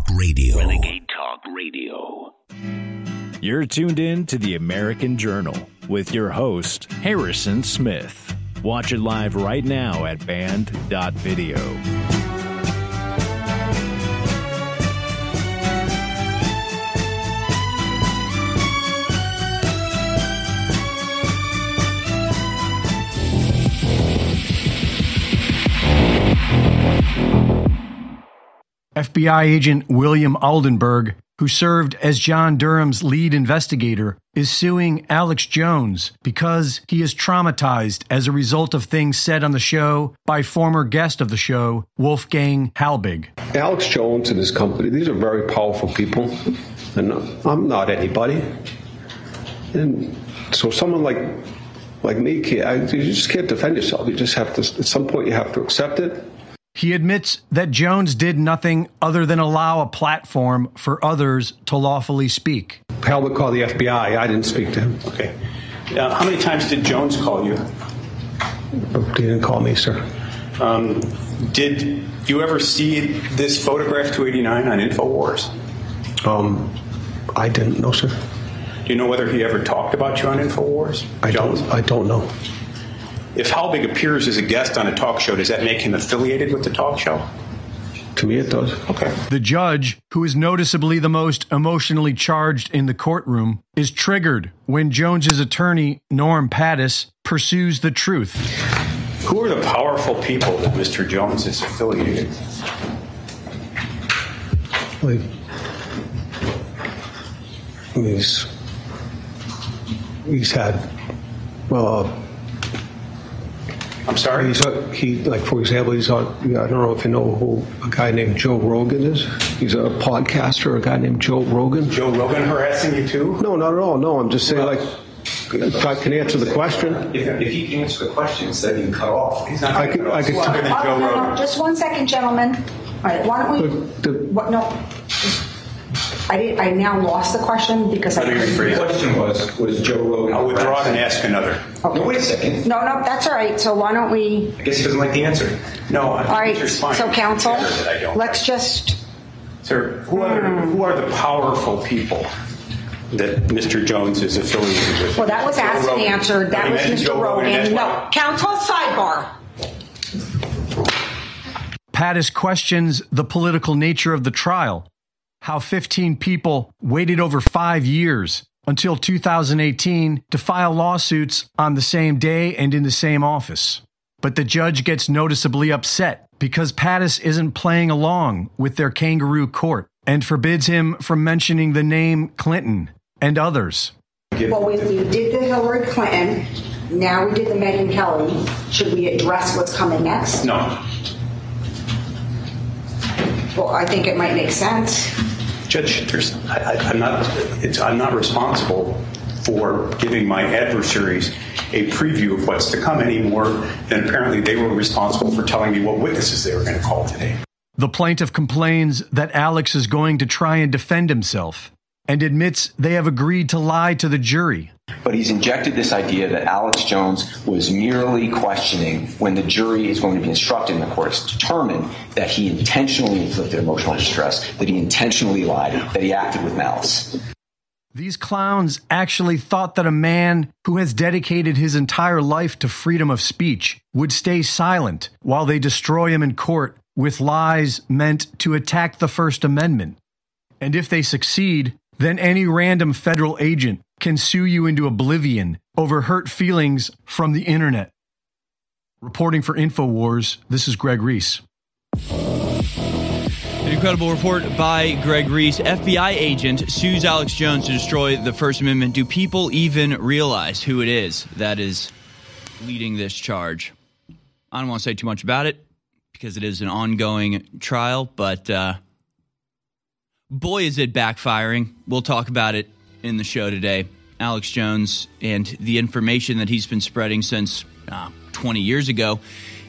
Talk Radio. Renegade Talk Radio. You're tuned in to the American Journal with your host, Harrison Smith. Watch it live right now at band.video. FBI agent William Aldenberg, who served as John Durham's lead investigator, is suing Alex Jones because he is traumatized as a result of things said on the show by former guest of the show, Wolfgang Halbig. Alex Jones and his company, these are very powerful people, and I'm not anybody. And so someone like like me, you just can't defend yourself. You just have to, at some point, you have to accept it. He admits that Jones did nothing other than allow a platform for others to lawfully speak. Hal would call the FBI. I didn't speak to him. Okay. Uh, how many times did Jones call you? He didn't call me, sir. Um, did you ever see this photograph 289 on InfoWars? Um, I didn't know, sir. Do you know whether he ever talked about you on InfoWars? I Jones? don't. I don't know. If Halbig appears as a guest on a talk show, does that make him affiliated with the talk show? To me, it does. Okay. The judge, who is noticeably the most emotionally charged in the courtroom, is triggered when Jones's attorney, Norm Pattis, pursues the truth. Who are the powerful people that Mr. Jones is affiliated with? Like, he's he's had uh, I'm sorry? he's uh, he like for example he's on I don't know if you know who a guy named Joe Rogan is. He's a podcaster. A guy named Joe Rogan. Joe Rogan harassing you too? No, not at all. No, I'm just saying like if I can answer the question. If, if he can answer the question instead of being cut off, He's not I could- I could- smarter than Oh, Joe no, no, Rogan. Just one second, gentlemen. All right, why don't we, But the- what, no. I did, I now lost the question because I. Let me the question was, was Joe Rogan. I'll withdraw and ask another. No, wait a second. No, no, that's all right. So why don't we, I guess he doesn't like the answer. No, I all right, think it's fine. so counsel, That I don't. let's just, Sir, who are, who are the powerful people that Mr. Jones is affiliated with? well, that was Joe asked and Rogan. answered. That You was mentioned Mr. Joe Rogan, Rogan. No, that's counsel sidebar. Pattis questions the political nature of the trial, how 15 people waited over five years until 2018 to file lawsuits on the same day and in the same office. But the judge gets noticeably upset because Pattis isn't playing along with their kangaroo court and forbids him from mentioning the name Clinton and others. Well, we, we did the Hillary Clinton, now we did the Megyn Kelly. Should we address what's coming next? No. Well, I think it might make sense. Judge, there's, I, I'm not, I'm not responsible for giving my adversaries a preview of what's to come anymore than apparently they were responsible for telling me what witnesses they were going to call today. The plaintiff complains that Alex is going to try and defend himself and admits they have agreed to lie to the jury. But he's injected this idea that Alex Jones was merely questioning when the jury is going to be instructed in the court to determine that he intentionally inflicted emotional distress, that he intentionally lied, that he acted with malice. These clowns actually thought that a man who has dedicated his entire life to freedom of speech would stay silent while they destroy him in court with lies meant to attack the First Amendment. And if they succeed, then any random federal agent can sue you into oblivion over hurt feelings from the internet. Reporting for InfoWars, this is Greg Reese. An incredible report by Greg Reese. FBI agent sues Alex Jones to destroy the First Amendment. Do people even realize who it is that is leading this charge? I don't want to say too much about it because it is an ongoing trial, but uh, boy, is it backfiring. We'll talk about it in the show today. Alex Jones and the information that he's been spreading since uh, 20 years ago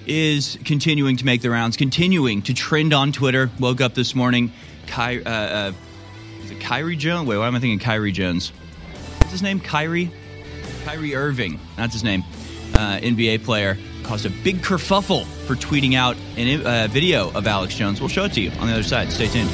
is continuing to make the rounds, continuing to trend on Twitter. Woke up this morning, Ky- uh, uh, is it Kyrie Jones? Wait, why am I thinking Kyrie Jones? What's his name? Kyrie? Kyrie Irving. That's his name. Uh, NBA player caused a big kerfuffle for tweeting out a uh, video of Alex Jones. We'll show it to you on the other side. Stay tuned.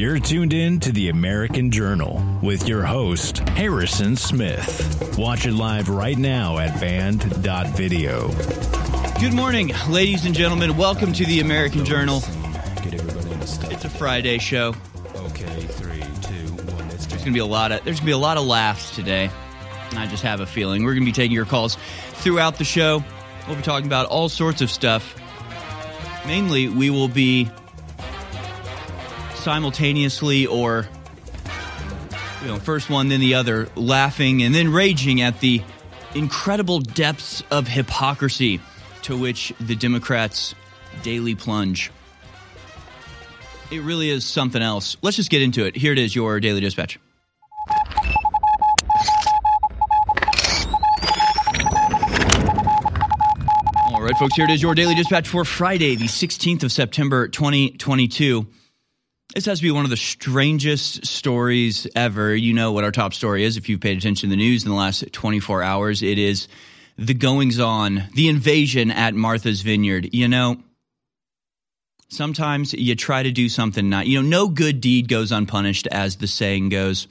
You're tuned in to the American Journal with your host, Harrison Smith. Watch it live right now at band.video. Good morning, ladies and gentlemen. Welcome to the American Journal. Get everybody stuff. It's a Friday show. Okay, three, two, one. Let's There's gonna be a lot of there's gonna be a lot of laughs today. I just have a feeling we're gonna be taking your calls throughout the show. We'll be talking about all sorts of stuff. Mainly, we will be simultaneously or you know first one then the other laughing and then raging at the incredible depths of hypocrisy to which the democrats daily plunge. It really is something else. Let's just get into it. Here it is your daily dispatch. All right folks here it is your daily dispatch for friday the 16th of september 2022 this has to be one of the strangest stories ever. You know what our top story is if you've paid attention to the news in the last 24 hours. It is the goings on, the invasion at Martha's Vineyard. You know, sometimes you try to do something not, you know, no good deed goes unpunished, as the saying goes.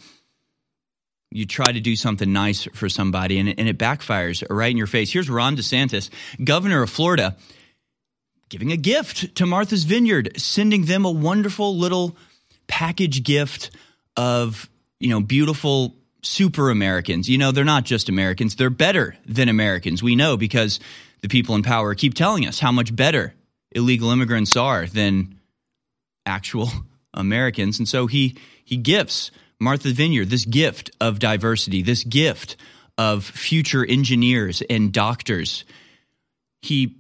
You try to do something nice for somebody and it, and it backfires right in your face. Here's Ron DeSantis, governor of Florida giving a gift to Martha's Vineyard, sending them a wonderful little package gift of, you know, beautiful super Americans. You know, they're not just Americans, they're better than Americans. We know because the people in power keep telling us how much better illegal immigrants are than actual Americans. And so he he gifts Martha's Vineyard this gift of diversity, this gift of future engineers and doctors. He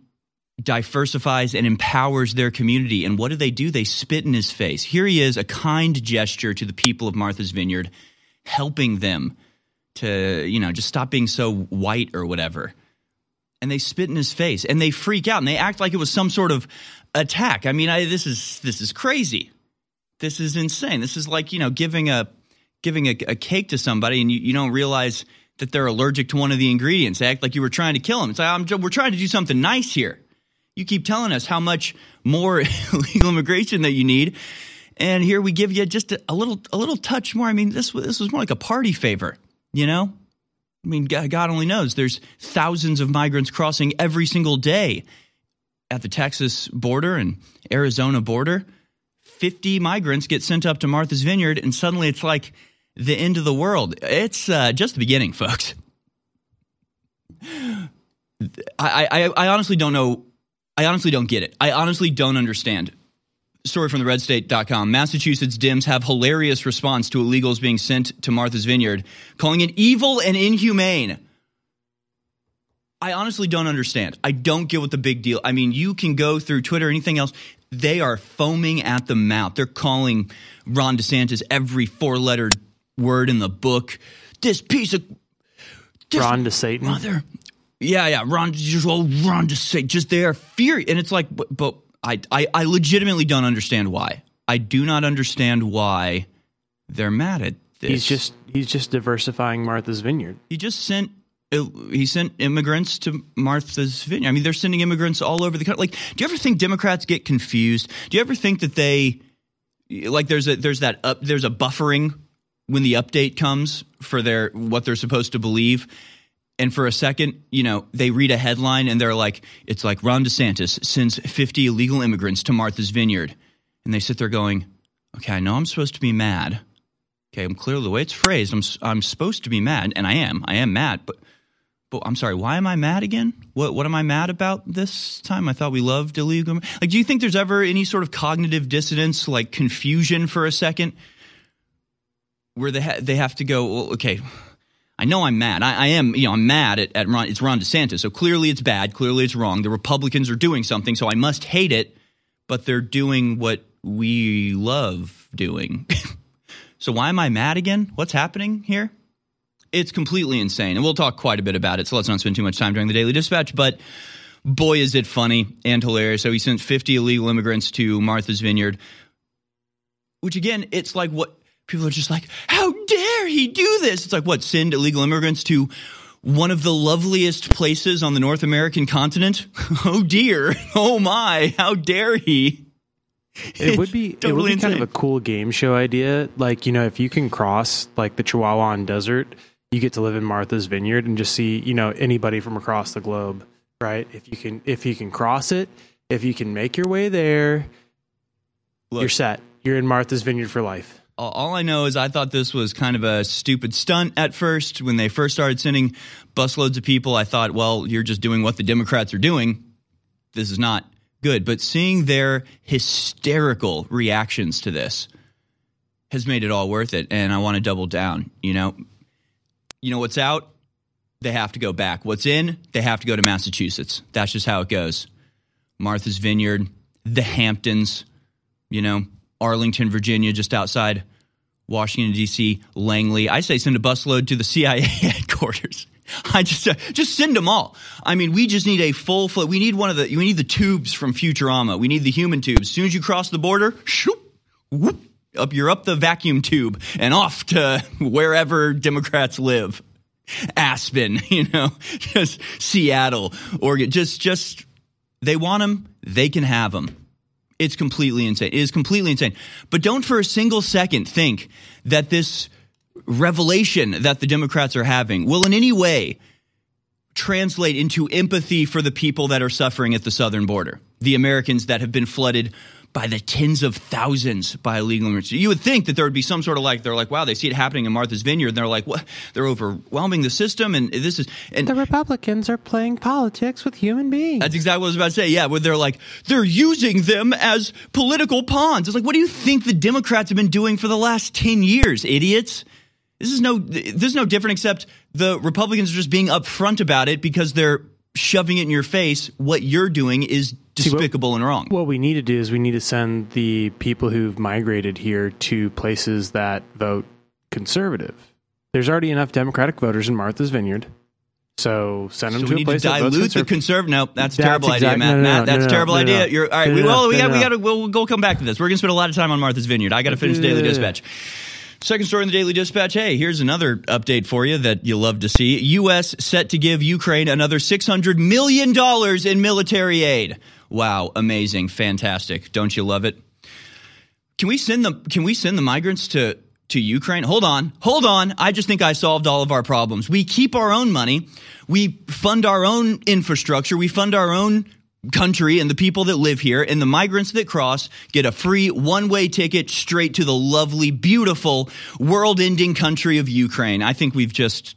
diversifies and empowers their community. And what do they do? They spit in his face. Here he is, a kind gesture to the people of Martha's Vineyard, helping them to, you know, just stop being so white or whatever. And they spit in his face and they freak out and they act like it was some sort of attack. I mean, I, this is this is crazy. This is insane. This is like, you know, giving a giving a, a cake to somebody and you, you don't realize that they're allergic to one of the ingredients. They act like you were trying to kill them. It's like, I'm, we're trying to do something nice here. You keep telling us how much more legal immigration that you need, and here we give you just a, a, little a little touch more. I mean, this this was more like a party favor, you know. I mean, God only knows. There's thousands of migrants crossing every single day at the Texas border and Arizona border. Fifty migrants get sent up to Martha's Vineyard, and suddenly it's like the end of the world. It's uh, just the beginning, folks. I, I, I honestly don't know I honestly don't get it. I honestly don't understand. Story from the redstate.com. Massachusetts Dems have hilarious response to illegals being sent to Martha's Vineyard, calling it evil and inhumane. I honestly don't understand. I don't get what the big deal. I mean, you can go through Twitter or anything else. They are foaming at the mouth. They're calling Ron DeSantis every four-letter word in the book. This piece of this Ron to Satan. Mother, yeah, yeah. Ron just well, Ron just say just they are furious, and it's like, but, but I, I, I legitimately don't understand why. I do not understand why they're mad at this. He's just he's just diversifying Martha's Vineyard. He just sent he sent immigrants to Martha's Vineyard. I mean, they're sending immigrants all over the country. Like, do you ever think Democrats get confused? Do you ever think that they like there's a there's that up there's a buffering when the update comes for their what they're supposed to believe? And for a second, you know, they read a headline and they're like, it's like Ron DeSantis sends 50 illegal immigrants to Martha's Vineyard. And they sit there going, okay, I know I'm supposed to be mad. Okay, I'm clearly the way it's phrased. I'm, I'm supposed to be mad, and I am. I am mad, but but I'm sorry. Why am I mad again? What what am I mad about this time? I thought we loved illegal. Like, do you think there's ever any sort of cognitive dissonance, like confusion for a second, where they ha- they have to go? Well, okay, I know I'm mad. I, I, am, you know, I'm mad at, at Ron, it's Ron DeSantis. So clearly it's bad. Clearly it's wrong. The Republicans are doing something, so I must hate it. But they're doing what we love doing. so why am I mad again? What's happening here? It's completely insane. And we'll talk quite a bit about it. So let's not spend too much time during the Daily Dispatch. But boy, is it funny and hilarious. So he sent 50 illegal immigrants to Martha's Vineyard, which again, it's like what people are just like, how dare he do this? It's like, what, send illegal immigrants to one of the loveliest places on the North American continent? Oh dear. Oh my. How dare he? It would be it would totally be kind of a cool game show idea. Like, you know, if you can cross like the Chihuahuan desert, you get to live in Martha's Vineyard and just see, you know, anybody from across the globe, right? If you can if you can cross it, if you can make your way there, Look. you're set. You're in Martha's Vineyard for life. All- I know is I thought this was kind of a stupid stunt at first. When they first started sending busloads of people, I thought, well, you're just doing what the Democrats are doing. This is not good. But seeing their hysterical reactions to this has made it all worth it. And I want to double down. You know, you know what's out? They have to go back. What's in? They have to go to Massachusetts. That's just how it goes. Martha's Vineyard, the Hamptons, you know, Arlington, Virginia, just outside Washington D.C., Langley. I say send a busload to the CIA headquarters. I just uh, just send them all. I mean, we just need a full flow. We need one of the we need the tubes from Futurama. We need the human tubes. As soon as you cross the border, shoop, whoop, up you're up the vacuum tube and off to wherever Democrats live. Aspen, you know, just Seattle, Oregon, just just they want them, they can have them. It's completely insane. It is completely insane. But don't for a single second think that this revelation that the Democrats are having will in any way translate into empathy for the people that are suffering at the southern border, the Americans that have been flooded by the tens of thousands by illegal immigrants. You would think that there would be some sort of like they're like, wow, they see it happening in Martha's Vineyard, and they're like, what? They're overwhelming the system, and this is and The Republicans are playing politics with human beings. that's exactly what I was about to say. Yeah, where they're like, they're using them as political pawns. It's like, what do you think the Democrats have been doing for the last 10 years, idiots? This is no this is no different except the Republicans are just being upfront about it because they're shoving it in your face. What you're doing is See, what- despicable and wrong. What we need to do is we need to send the people who've migrated here to places that vote conservative. There's already enough Democratic voters in Martha's Vineyard, so send them So to we a need to place that votes dilute the conservative. No, that's a That's terrible idea, Matt. no, no, Matt, no, that's no, a terrible idea. You're all right. We no, will. We got. We got to. We'll, we'll come back to this. We're going to spend a lot of time on Martha's Vineyard. I got to finish the Daily Dispatch. Second story in the Daily Dispatch. Hey, here's another update for you that you love to see. U.S. set to give Ukraine another $600 million in military aid. Wow, amazing, fantastic. Don't you love it? Can we send the Can we send the migrants to to Ukraine? Hold on, hold on. I just think I solved all of our problems. We keep our own money. We fund our own infrastructure. We fund our own country and the people that live here and the migrants that cross get a free one-way ticket straight to the lovely beautiful world-ending country of Ukraine. I think we've just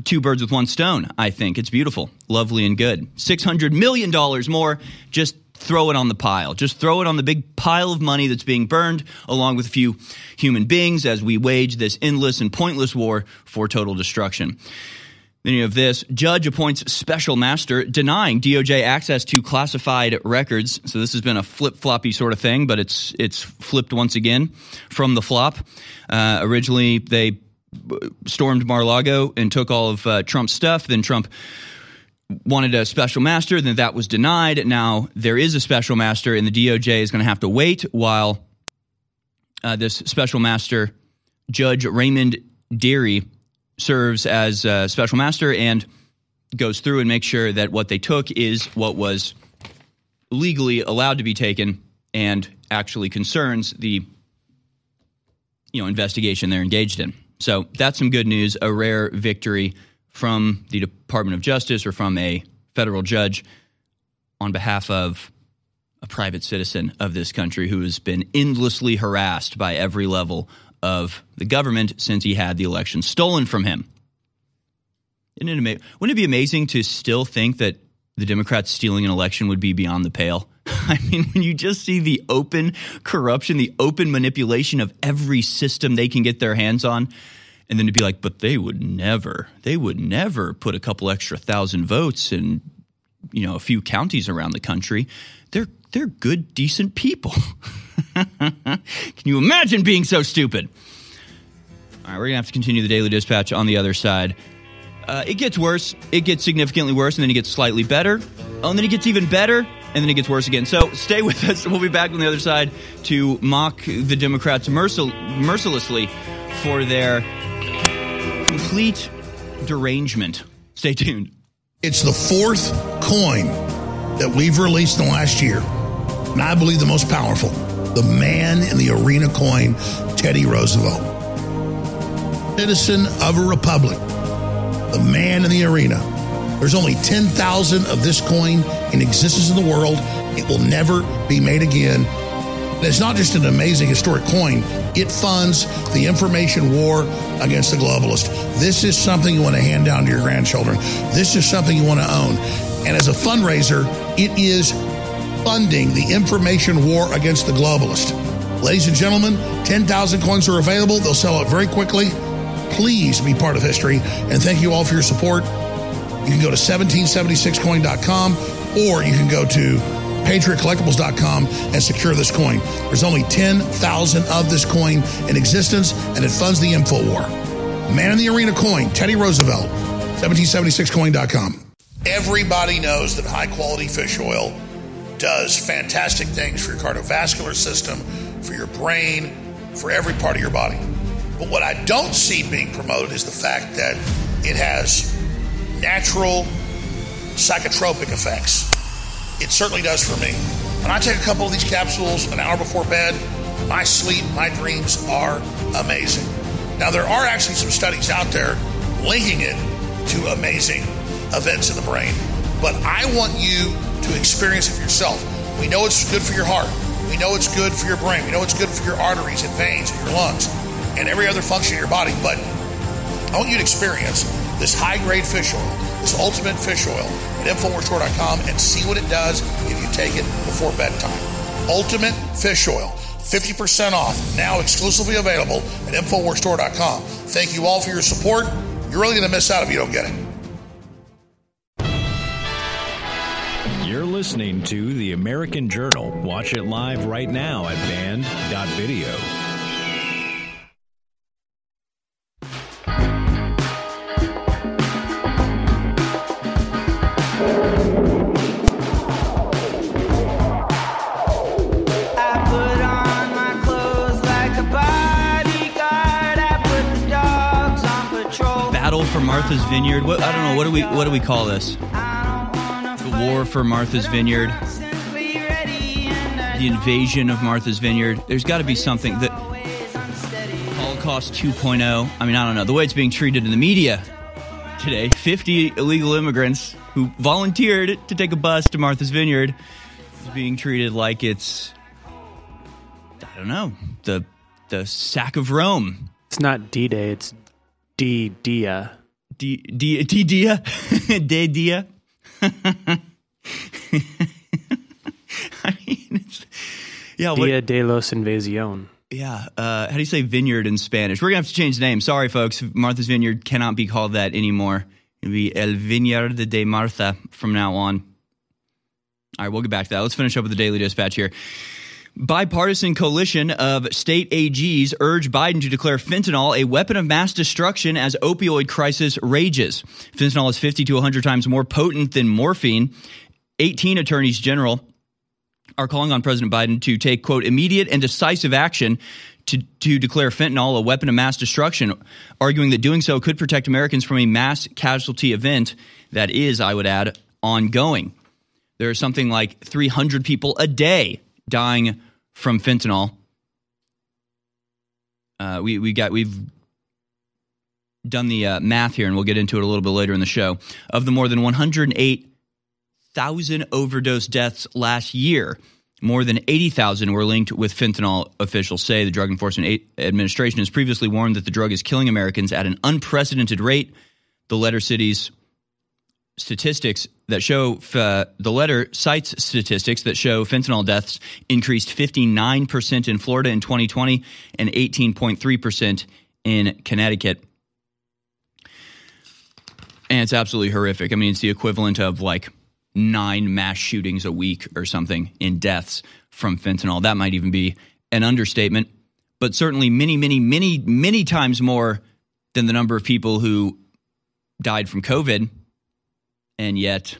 two birds with one stone. I think it's beautiful, lovely and good. 600 million dollars more just throw it on the pile. Just throw it on the big pile of money that's being burned along with a few human beings as we wage this endless and pointless war for total destruction. Then you have this judge appoints special master denying DOJ access to classified records. So this has been a flip floppy sort of thing, but it's it's flipped once again from the flop. Uh, originally, they stormed Mar-a-Lago and took all of uh, Trump's stuff. Then Trump wanted a special master. Then that was denied. Now there is a special master, and the DOJ is going to have to wait while uh, this special master, Judge Raymond Dearie, serves as uh, special master and goes through and makes sure that what they took is what was legally allowed to be taken and actually concerns the you know investigation they're engaged in. So that's some good news, a rare victory from the Department of Justice or from a federal judge on behalf of a private citizen of this country who has been endlessly harassed by every level of the government since he had the election stolen from him. It ama- Wouldn't it be amazing to still think that the Democrats stealing an election would be beyond the pale? I mean, when you just see the open corruption, the open manipulation of every system they can get their hands on, and then to be like, but they would never, they would never put a couple extra thousand votes in, you know, a few counties around the country. They're they're good, decent people. Can you imagine being so stupid? All right, we're gonna have to continue the daily dispatch on the other side. Uh, it gets worse. It gets significantly worse, and then it gets slightly better. Oh, and then it gets even better, and then it gets worse again. So stay with us. We'll be back on the other side to mock the Democrats mercil- mercilessly for their complete derangement. Stay tuned. It's the fourth coin that we've released in the last year, and I believe the most powerful. the man in the arena coin, Teddy Roosevelt. Citizen of a republic, the man in the arena. There's only 10,000 of this coin in existence in the world. It will never be made again. And it's not just an amazing historic coin, it funds the information war against the globalist. This is something you want to hand down to your grandchildren. This is something you want to own. And as a fundraiser, it is funding the information war against the globalist. Ladies and gentlemen, 10,000 coins are available. They'll sell out very quickly. Please be part of history. And thank you all for your support. You can go to 1776coin.com or you can go to patriotcollectibles.com and secure this coin. There's only 10,000 of this coin in existence and it funds the info war. Man in the Arena coin, Teddy Roosevelt, 1776coin.com. Everybody knows that high quality fish oil does fantastic things for your cardiovascular system, for your brain, for every part of your body. But what I don't see being promoted is the fact that it has natural psychotropic effects. It certainly does for me. When I take a couple of these capsules an hour before bed, my sleep, my dreams are amazing. Now, there are actually some studies out there linking it to amazing events in the brain, but I want you to experience it for yourself. We know it's good for your heart. We know it's good for your brain. We know it's good for your arteries and veins and your lungs and every other function in your body. But I want you to experience this high grade fish oil, this ultimate fish oil at InfoWarsStore.com and see what it does if you take it before bedtime. Ultimate fish oil, 50% off, now exclusively available at InfoWarsStore.com. Thank you all for your support. You're really going to miss out if you don't get it. You're listening to The American Journal. Watch it live right now at band.video. Martha's Vineyard. What I don't know. What do we what do we call this? The war for Martha's Vineyard. The invasion of Martha's Vineyard. There's got to be something that Holocaust 2.0. I mean, I don't know. The way it's being treated in the media today. 50 illegal immigrants who volunteered to take a bus to Martha's Vineyard is being treated like it's I don't know the the sack of Rome. It's not D Day, it's D Dia. D D D Dia De Dia. I mean, it's, yeah. What, Dia de los Invasion. yeah. Uh, how do you say vineyard in Spanish? We're gonna have to change the name. Sorry, folks. Martha's Vineyard cannot be called that anymore. It'll be El Vineyard de Martha from now on. All right, we'll get back to that. Let's finish up with the Daily Dispatch here. Bipartisan coalition of state AGs urge Biden to declare fentanyl a weapon of mass destruction as opioid crisis rages. Fentanyl is 50 to 100 times more potent than morphine. 18 attorneys general are calling on President Biden to take, quote, immediate and decisive action to, to declare fentanyl a weapon of mass destruction, arguing that doing so could protect Americans from a mass casualty event that is, I would add, ongoing. There are something like 300 people a day dying from fentanyl. Uh, we we got we've done the uh, math here, and we'll get into it a little bit later in the show. Of the more than 108,000 overdose deaths last year, more than 80,000 were linked with fentanyl. Officials say the Drug Enforcement Administration has previously warned that the drug is killing Americans at an unprecedented rate. The letter cities statistics that show uh, the letter cites statistics that show fentanyl deaths increased 59% in Florida in 2020 and 18.3% in Connecticut. And it's absolutely horrific. I mean, it's the equivalent of like nine mass shootings a week or something in deaths from fentanyl. That might even be an understatement, but certainly many, many, many, many times more than the number of people who died from COVID and yet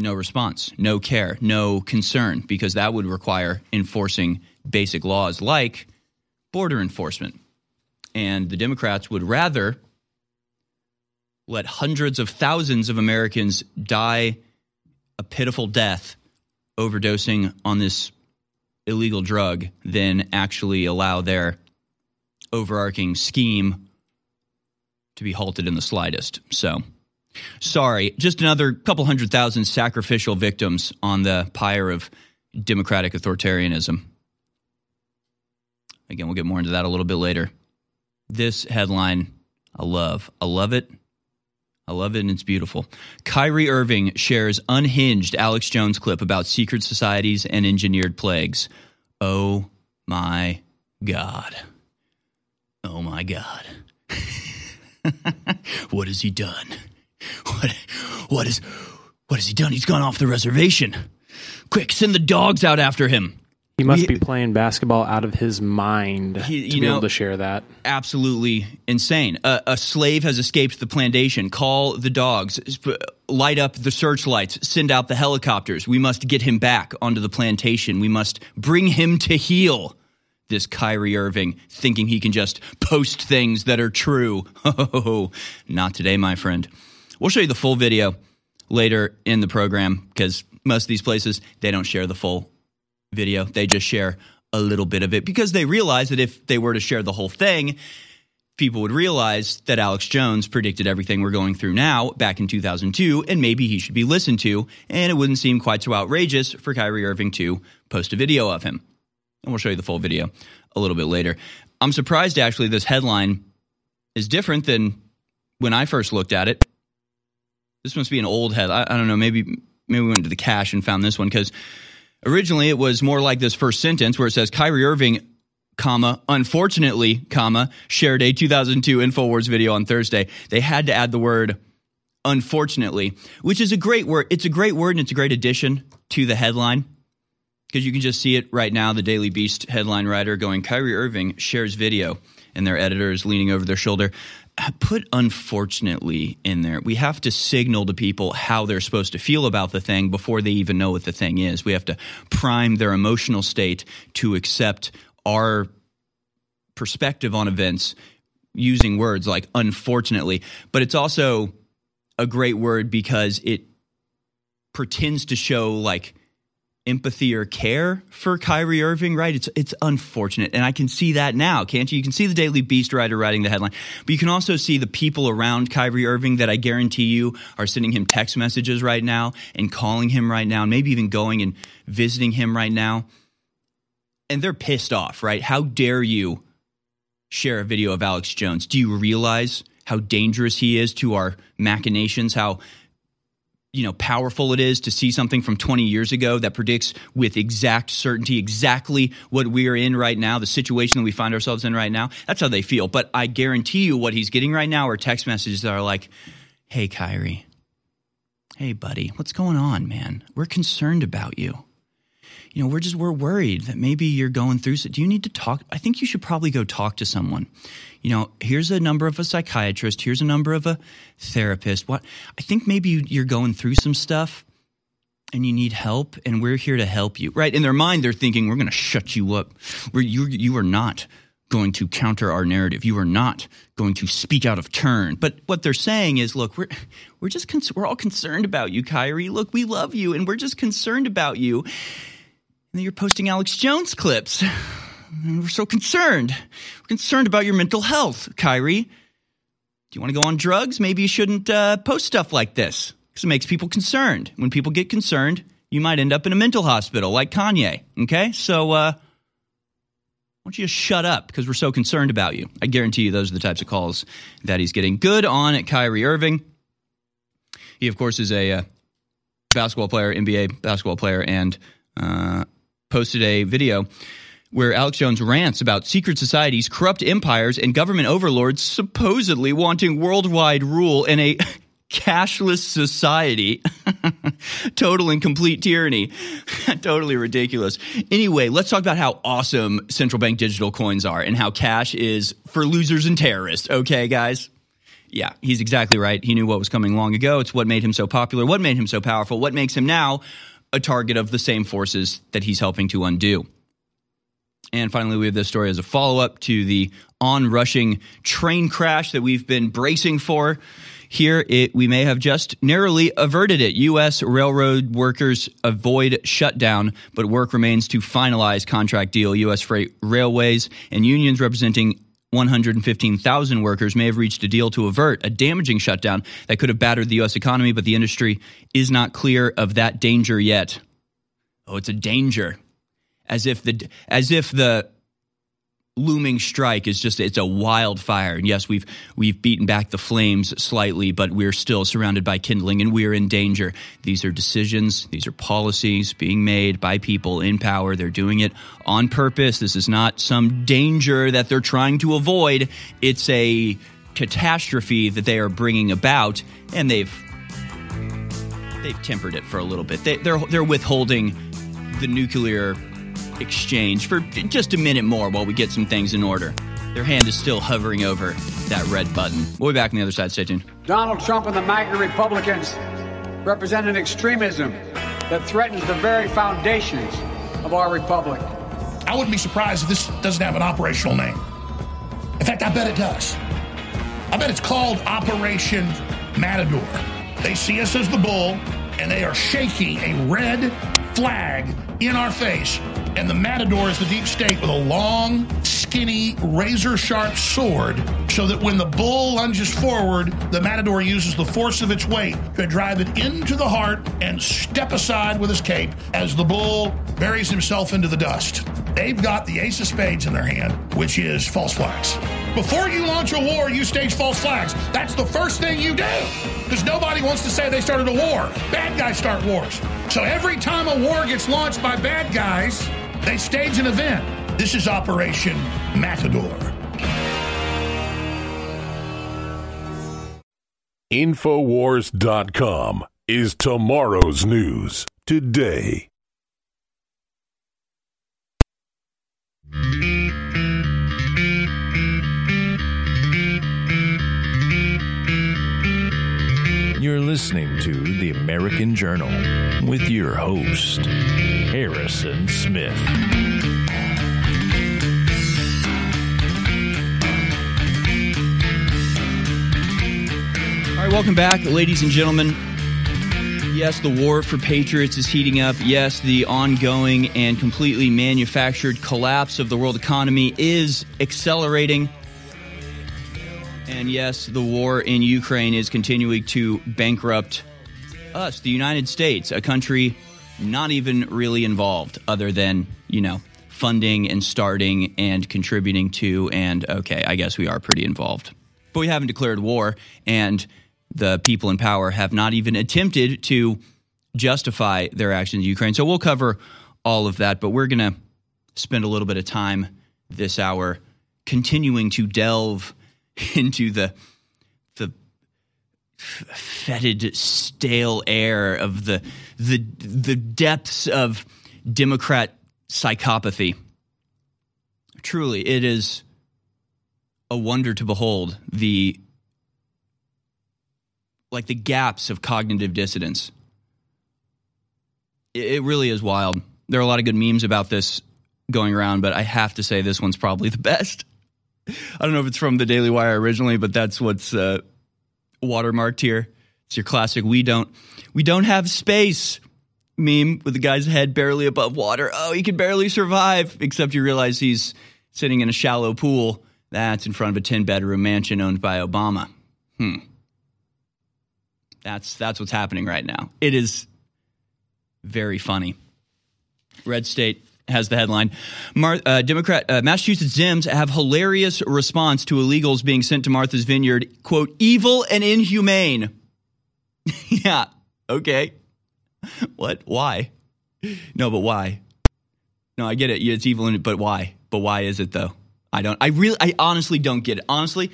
no response, no care, no concern, because that would require enforcing basic laws like border enforcement. And the Democrats would rather let hundreds of thousands of Americans die a pitiful death overdosing on this illegal drug than actually allow their overarching scheme to be halted in the slightest. So, sorry, just another couple hundred thousand sacrificial victims on the pyre of democratic authoritarianism. Again, we'll get more into that a little bit later. This headline, I love. I love it. I love it and it's beautiful. Kyrie Irving shares unhinged Alex Jones clip about secret societies and engineered plagues. Oh my God. Oh my God. what has he done? What what is what has he done? He's gone off the reservation. Quick, send the dogs out after him. He must We- be playing basketball out of his mind He- to be know- able to share that. absolutely insane. A, a slave has escaped the plantation. Call the dogs. Sp- Light up the searchlights. Send out the helicopters. We must get him back onto the plantation. We must bring him to heel. This Kyrie Irving thinking he can just post things that are true. Oh, not today, my friend. We'll show you the full video later in the program because most of these places they don't share the full video. They just share a little bit of it because they realize that if they were to share the whole thing, people would realize that Alex Jones predicted everything we're going through now back in 2002, and maybe he should be listened to, and it wouldn't seem quite so outrageous for Kyrie Irving to post a video of him. And we'll show you the full video a little bit later. I'm surprised actually this headline is different than when I first looked at it. This must be an old head. I, I don't know. Maybe maybe we went to the cache and found this one because originally it was more like this first sentence where it says Kyrie Irving, comma unfortunately, comma shared a 2002 Infowars video on Thursday. They had to add the word unfortunately, which is a great word. It's a great word and it's a great addition to the headline because you can just see it right now. The Daily Beast headline writer going, Kyrie Irving shares video, and their editor is leaning over their shoulder. Put unfortunately in there. We have to signal to people how they're supposed to feel about the thing before they even know what the thing is. We have to prime their emotional state to accept our perspective on events using words like unfortunately. But it's also a great word because it pretends to show like empathy or care for Kyrie Irving, right? It's it's unfortunate. And I can see that now, can't you? You can see the Daily Beast writer writing the headline, but you can also see the people around Kyrie Irving that I guarantee you are sending him text messages right now and calling him right now, and maybe even going and visiting him right now. And they're pissed off, right? How dare you share a video of Alex Jones? Do you realize how dangerous he is to our machinations? How you know powerful it is to see something from 20 years ago that predicts with exact certainty exactly what we are in right now the situation that we find ourselves in right now. That's how they feel. But i guarantee you what he's getting right now are text messages that are like hey kyrie. Hey buddy. What's going on man? We're concerned about you you know we're just we're worried that maybe you're going through so do you need to talk? I think you should probably go talk to someone. You know here's a number of a psychiatrist here's a number of a therapist. What i think maybe you- you're going through some stuff and you need help and we're here to help you. Right in their mind they're thinking we're going to shut you up. We're, you, you are not going to counter our narrative. You are not going to speak out of turn. But what they're saying is look we're we're just cons- we're all concerned about you Kyrie. Look we love you and we're just concerned about you then you're posting Alex Jones clips and we're so concerned we're concerned about your mental health Kyrie do you want to go on drugs? Maybe you shouldn't uh, post stuff like this because it makes people concerned. When people get concerned, you might end up in a mental hospital like Kanye. Okay? So, uh, why don't you just shut up because we're so concerned about you? I guarantee you those are the types of calls that he's getting. Good on at Kyrie Irving. He, of course, is a uh, basketball player, NBA basketball player, and uh, posted a video where Alex Jones rants about secret societies, corrupt empires, and government overlords supposedly wanting worldwide rule in a cashless society. Total and complete tyranny. totally ridiculous. Anyway, let's talk about how awesome central bank digital coins are and how cash is for losers and terrorists. Okay, guys? Yeah, he's exactly right. He knew what was coming long ago. It's what made him so popular, what made him so powerful, what makes him now a target of the same forces that he's helping to undo. And finally, we have this story as a follow up to the onrushing train crash that we've been bracing for Here, it, we may have just narrowly averted it. U.S. railroad workers avoid shutdown, but work remains to finalize contract deal. U.S. freight railways and unions representing 115,000 workers may have reached a deal to avert a damaging shutdown that could have battered the U.S. economy, but the industry is not clear of that danger yet. Oh, it's a danger, as if the as if the looming strike is just it's a wildfire. And yes we've we've beaten back the flames slightly but we're still surrounded by kindling and we're in danger. These are decisions these are policies being made by people in power. They're doing it on purpose. This is not some danger that they're trying to avoid. It's a catastrophe that they are bringing about and they've they've tempered it for a little bit. They, they're they're withholding the nuclear exchange for just a minute more while we get some things in order. Their hand is still hovering over that red button. We'll be back on the other side. Stay tuned. Donald Trump and the MAGA Republicans represent an extremism that threatens the very foundations of our republic. I wouldn't be surprised if this doesn't have an operational name. In fact, I bet it does. I bet it's called Operation Matador. They see us as the bull, and they are shaking a red flag in our face. And the matador is the deep state with a long, skinny, razor sharp sword, so that when the bull lunges forward, the matador uses the force of its weight to drive it into the heart and step aside with his cape as the bull buries himself into the dust. They've got the ace of spades in their hand, which is false flags. Before you launch a war, you stage false flags. That's the first thing you do. Because nobody wants to say they started a war. Bad guys start wars. So every time a war gets launched by bad guys, they stage an event. This is Operation Matador. Infowars.com is tomorrow's news today. You're listening to The American Journal with your host, Harrison Smith. All right, welcome back, ladies and gentlemen. Yes, the war for patriots is heating up. Yes, the ongoing and completely manufactured collapse of the world economy is accelerating. And yes, the war in Ukraine is continuing to bankrupt us, the United States, a country not even really involved, other than, you know, funding and starting and contributing to. And okay, I guess we are pretty involved. But we haven't declared war, and the people in power have not even attempted to justify their actions in Ukraine. So we'll cover all of that, but we're going to spend a little bit of time this hour continuing to delve into the the fetid, stale air of the the the depths of Democrat psychopathy. Truly, it is a wonder to behold the like the gaps of cognitive dissonance. It, it really is wild. There are a lot of good memes about this going around, but I have to say this one's probably the best. I don't know if it's from the Daily Wire originally, but that's what's uh, watermarked here. It's your classic "we don't we don't have space" meme with the guy's head barely above water. Oh, he can barely survive. Except you realize he's sitting in a shallow pool. That's in front of a ten bedroom mansion owned by Obama. Hmm. That's that's what's happening right now. It is very funny. Red State has the headline: Mar- uh, Democrat uh, Massachusetts Dems have hilarious response to illegals being sent to Martha's Vineyard. "Quote: Evil and inhumane." yeah. Okay. What? Why? No, but why? No, I get it. Yeah, it's evil, and but why? But why is it though? I don't. I really. I honestly don't get it. Honestly,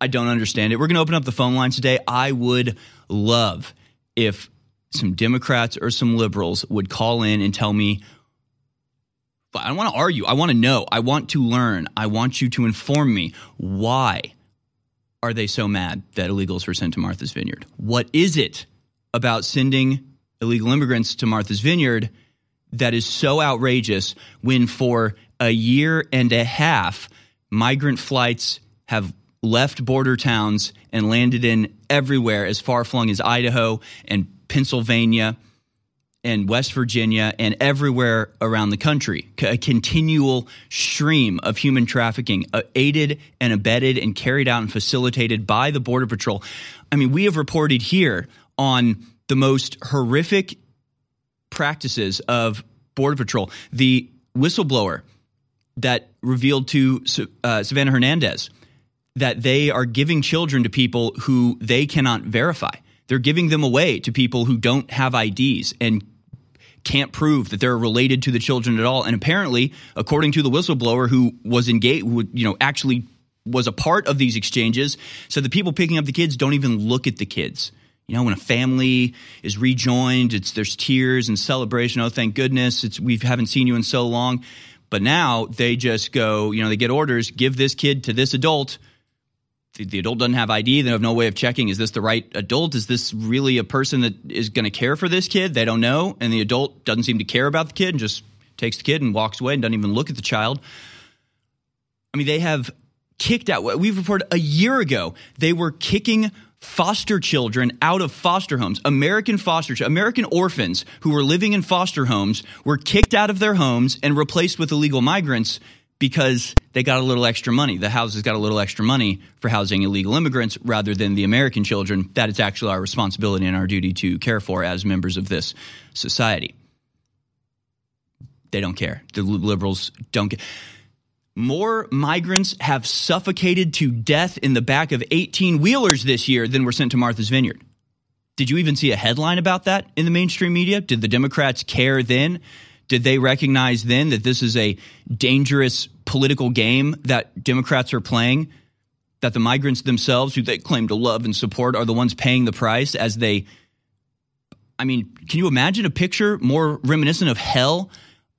I don't understand it. We're going to open up the phone lines today. I would love if some Democrats or some liberals would call in and tell me I don't want to argue. I want to know. I want to learn. I want you to inform me why are they so mad that illegals were sent to Martha's Vineyard? What is it about sending illegal immigrants to Martha's Vineyard that is so outrageous when for a year and a half migrant flights have left border towns and landed in everywhere as far flung as Idaho and Pennsylvania and West Virginia and everywhere around the country. A continual stream of human trafficking, uh, aided and abetted and carried out and facilitated by the Border Patrol. I mean, we have reported here on the most horrific practices of Border Patrol. The whistleblower that revealed to uh, Savannah Hernandez that they are giving children to people who they cannot verify. They're giving them away to people who don't have IDs and can't prove that they're related to the children at all. And apparently, according to the whistleblower who was engaged, who, you know, actually was a part of these exchanges, so the people picking up the kids don't even look at the kids. You know, when a family is rejoined, it's there's tears and celebration. Oh, thank goodness! It's we haven't seen you in so long. But now they just go, you know, they get orders, give this kid to this adult. The, the adult doesn't have ID. They have no way of checking is this the right adult? Is this really a person that is going to care for this kid? They don't know. And the adult doesn't seem to care about the kid and just takes the kid and walks away and doesn't even look at the child. I mean, they have kicked out. We've reported a year ago, they were kicking foster children out of foster homes. American foster American orphans who were living in foster homes were kicked out of their homes and replaced with illegal migrants because they got a little extra money. The houses got a little extra money for housing illegal immigrants rather than the American children that it's actually our responsibility and our duty to care for as members of this society. They don't care. The liberals don't care. More migrants have suffocated to death in the back of 18 wheelers this year than were sent to Martha's Vineyard. Did you even see a headline about that in the mainstream media? Did the Democrats care then? Did they recognize then that this is a dangerous political game that Democrats are playing? That the migrants themselves, who they claim to love and support, are the ones paying the price as they. I mean, can you imagine a picture more reminiscent of hell?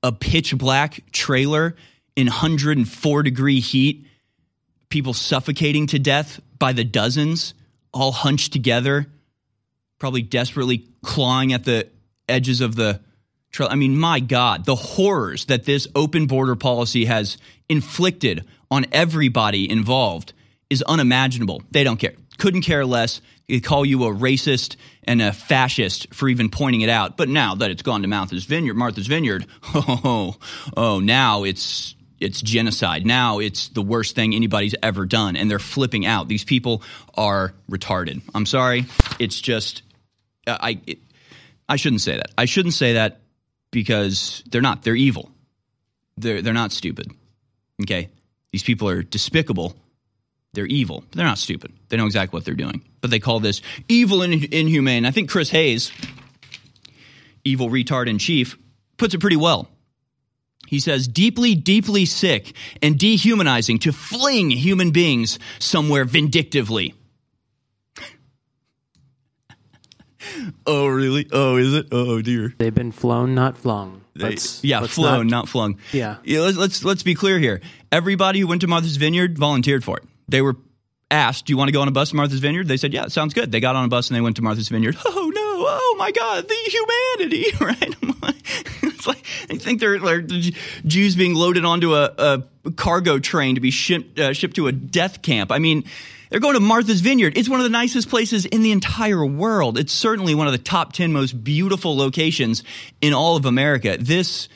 A pitch black trailer in 104 degree heat, people suffocating to death by the dozens, all hunched together, probably desperately clawing at the edges of the. I mean, my God, the horrors that this open border policy has inflicted on everybody involved is unimaginable. They don't care. Couldn't care less. They call you a racist and a fascist for even pointing it out. But now that it's gone to Martha's Vineyard, Martha's Vineyard, oh, oh, now it's it's genocide. Now it's the worst thing anybody's ever done, and they're flipping out. These people are retarded. I'm sorry. It's just I it, I shouldn't say that. I shouldn't say that because they're not. They're evil. They're they're not stupid. Okay, these people are despicable. They're evil. They're not stupid. They know exactly what they're doing. But they call this evil and inhumane. I think Chris Hayes, evil retard in chief, puts it pretty well he says, deeply, deeply sick and dehumanizing to fling human beings somewhere vindictively. Oh, really? Oh, is it? Oh, dear. They've been flown, not flung. They, yeah, let's flown, not, not, flung. Yeah. yeah let's, let's, let's be clear here. Everybody who went to Martha's Vineyard volunteered for it. They were asked, "Do you want to go on a bus to Martha's Vineyard?" They said, "Yeah, sounds good." They got on a bus and they went to Martha's Vineyard. Oh no! Oh my God! The humanity, right? it's like I think they're like Jews being loaded onto a, a cargo train to be shipped uh, shipped to a death camp. I mean, they're going to Martha's Vineyard. It's one of the nicest places in the entire world. It's certainly one of the top ten most beautiful locations in all of America. This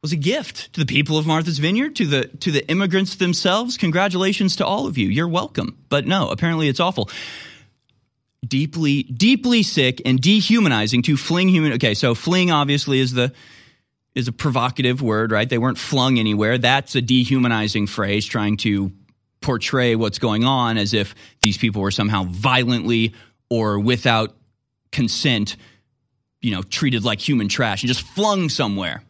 was a gift to the people of Martha's Vineyard, to the to the immigrants themselves. Congratulations to all of you. You're welcome. But no, apparently it's awful deeply, deeply sick and dehumanizing to fling human. Okay, so fling obviously is the is a provocative word, right? They weren't flung anywhere. That's a dehumanizing phrase, trying to portray what's going on as if these people were somehow violently or without consent, you know, treated like human trash and just flung somewhere.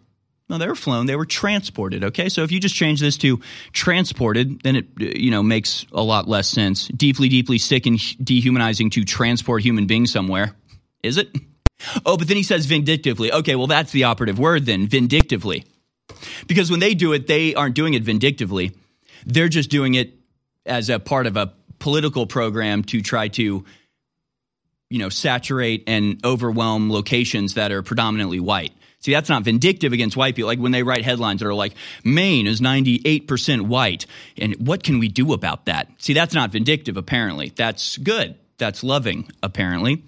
No, they were flown. They were transported. Okay, so if you just change this to transported, then it you know makes a lot less sense. Deeply, deeply sick and dehumanizing to transport human beings somewhere, is it? Oh, but then he says vindictively. Okay, well that's the operative word then, vindictively, because when they do it, they aren't doing it vindictively. They're just doing it as a part of a political program to try to you know, saturate and overwhelm locations that are predominantly white. See, that's not vindictive against white people. Like when they write headlines that are like, Maine is 98% white. And what can we do about that? See, that's not vindictive, apparently. That's good. That's loving, apparently.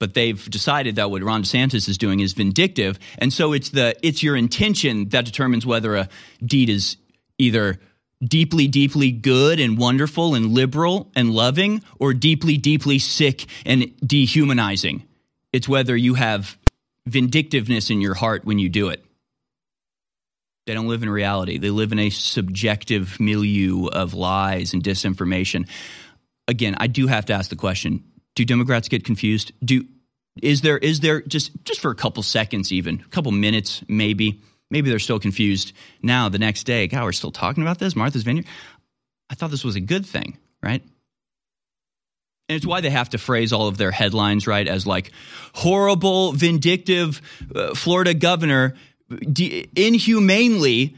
But they've decided that what Ron DeSantis is doing is vindictive. And so it's the it's your intention that determines whether a deed is either deeply, deeply good and wonderful and liberal and loving, or deeply, deeply sick and dehumanizing. It's whether you have vindictiveness in your heart when you do it. They don't live in reality. They live in a subjective milieu of lies and disinformation. Again, I do have to ask the question: Do Democrats get confused? Do is there is there just just for a couple seconds, even a couple minutes, maybe? Maybe they're still confused now. The next day, God, we're still talking about this, Martha's Vineyard. I thought this was a good thing, right? And it's why they have to phrase all of their headlines, right, as like horrible, vindictive uh, Florida governor inhumanely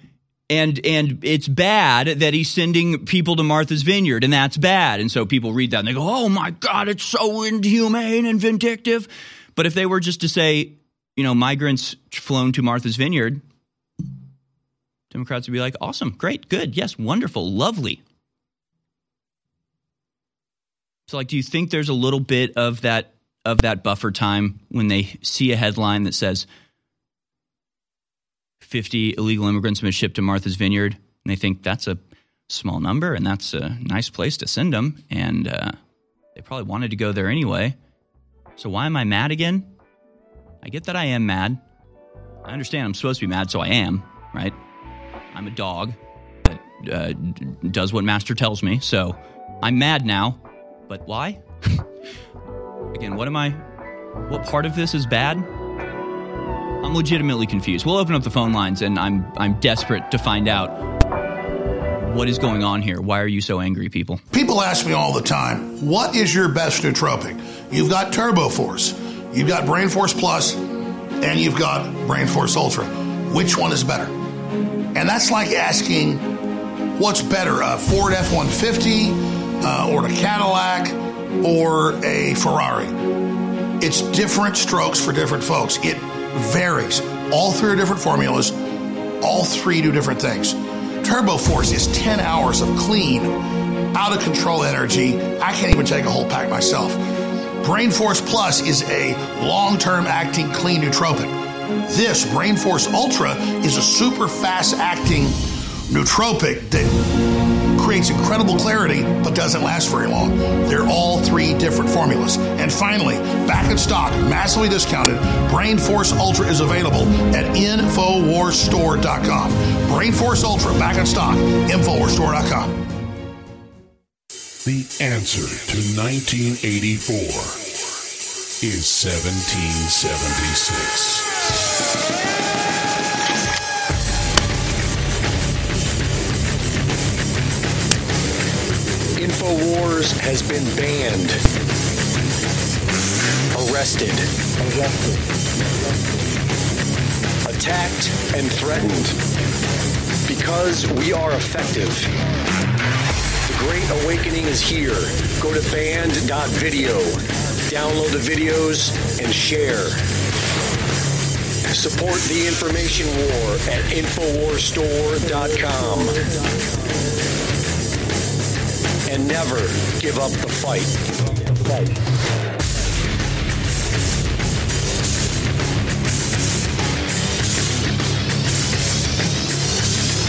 and and it's bad that he's sending people to Martha's Vineyard, and that's bad. And so people read that and they go, "Oh my God, it's so inhumane and vindictive." But if they were just to say, you know, migrants flown to Martha's Vineyard, Democrats would be like, "Awesome, great, good, yes, wonderful, lovely." So, like, do you think there's a little bit of that of that buffer time when they see a headline that says 50 illegal immigrants have been shipped to Martha's Vineyard, and they think that's a small number and that's a nice place to send them, and uh, they probably wanted to go there anyway. So why am I mad again? I get that I am mad. I understand I'm supposed to be mad, so I am, right? I'm a dog that uh, does what master tells me, so I'm mad now. But why? Again, what am I? What part of this is bad? I'm legitimately confused. We'll open up the phone lines, and I'm I'm desperate to find out what is going on here. Why are you so angry, people? People ask me all the time, what is your best nootropic? You've got Turbo Force, you've got Brain Force Plus, and you've got Brain Force Ultra. Which one is better? And that's like asking, what's better, a Ford F 150 uh, or a Cadillac or a Ferrari? It's different strokes for different folks. It varies. All three are different formulas, all three do different things. Turbo Force is 10 hours of clean, out of control energy. I can't even take a whole pack myself. Brain Force Plus is a long term acting clean nootropic. This Brain Force Ultra is a super fast acting nootropic that creates incredible clarity but doesn't last very long. They're all three different formulas. And finally, back in stock, massively discounted, Brain Force Ultra is available at InfoWarsStore.com. Brain Force Ultra back in stock, InfoWarsStore.com. The answer to 1984 is 1776. InfoWars has been banned, arrested, attacked, and threatened because we are effective. The Great Awakening is here. Go to banned.video, download the videos, and share. Support the information war at InfoWarsStore.com. And never give up the fight.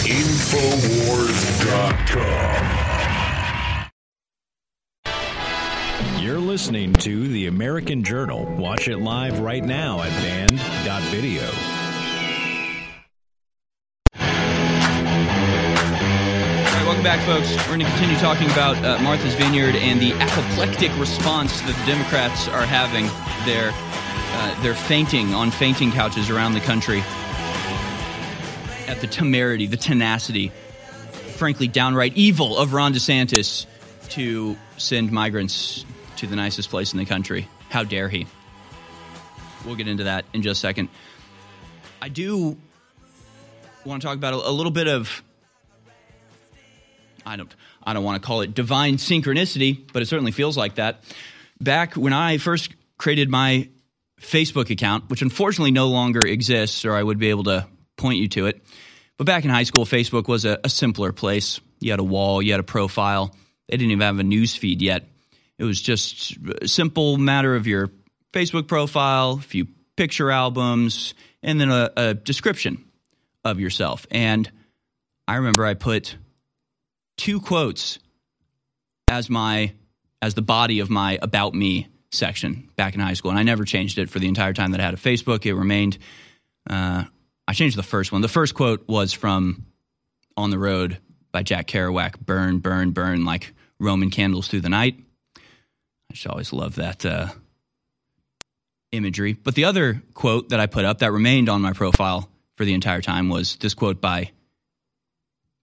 Infowars.com. listening to The American Journal. Watch it live right now at banned.video. Welcome back, folks. We're going to continue talking about uh, Martha's Vineyard and the apoplectic response that the Democrats are having. They're, uh, they're fainting on fainting couches around the country at the temerity, the tenacity, frankly, downright evil of Ron DeSantis to send migrants to the nicest place in the country. How dare he? We'll get into that in just a second. I do want to talk about a, a little bit of I don't I don't want to call it divine synchronicity, but it certainly feels like that. Back when I first created my Facebook account, which unfortunately no longer exists, or I would be able to point you to it. But back in high school, Facebook was a, a simpler place. You had a wall, you had a profile. They didn't even have a news feed yet. It was just a simple matter of your Facebook profile, a few picture albums, and then a, a description of yourself. And I remember I put two quotes as my as the body of my about me section back in high school, and I never changed it for the entire time that I had a Facebook. It remained. Uh, I changed the first one. The first quote was from "On the Road" by Jack Kerouac. Burn, burn, burn like Roman candles through the night. I just always love that uh, imagery. But the other quote that I put up that remained on my profile for the entire time was this quote by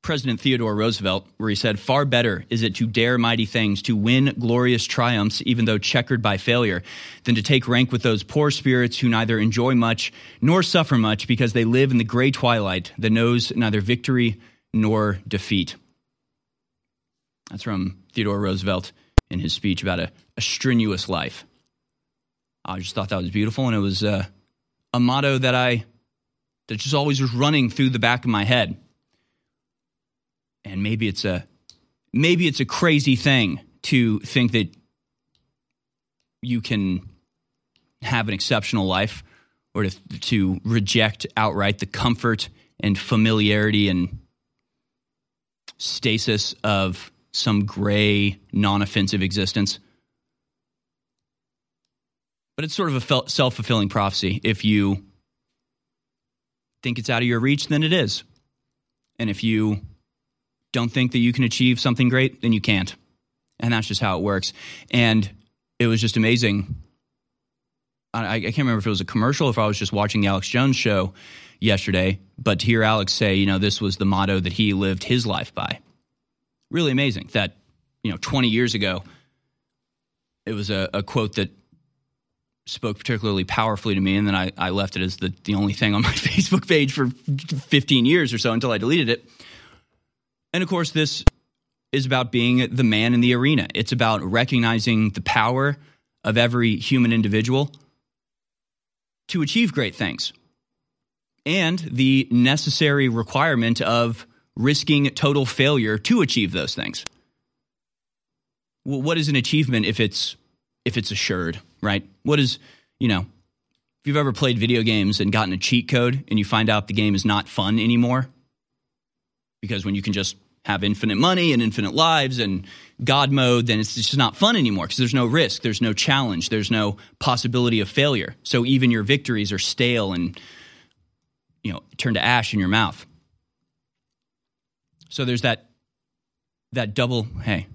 President Theodore Roosevelt, where he said, Far better is it to dare mighty things, to win glorious triumphs, even though checkered by failure, than to take rank with those poor spirits who neither enjoy much nor suffer much because they live in the gray twilight that knows neither victory nor defeat. That's from Theodore Roosevelt in his speech about a, a strenuous life. I just thought that was beautiful, and it was uh, a motto that I that just always was running through the back of my head. And maybe it's a maybe it's a crazy thing to think that you can have an exceptional life or to, to reject outright the comfort and familiarity and stasis of some gray, non offensive existence. But it's sort of a self fulfilling prophecy. If you think it's out of your reach, then it is. And if you don't think that you can achieve something great, then you can't. And that's just how it works. And it was just amazing. I, I can't remember if it was a commercial, if I was just watching the Alex Jones show yesterday, but to hear Alex say, you know, this was the motto that he lived his life by. Really amazing that, you know, 20 years ago, it was a, a quote that spoke particularly powerfully to me, and then I, I left it as the, the only thing on my Facebook page for 15 years or so until I deleted it. And of course, this is about being the man in the arena. It's about recognizing the power of every human individual to achieve great things and the necessary requirement of risking total failure to achieve those things. Well, what is an achievement if it's if it's assured, right? What is, you know, if you've ever played video games and gotten a cheat code and you find out the game is not fun anymore, because when you can just have infinite money and infinite lives and God mode, then it's just not fun anymore because there's no risk, there's no challenge, there's no possibility of failure. So even your victories are stale and, you know, turn to ash in your mouth. So there's that that double hey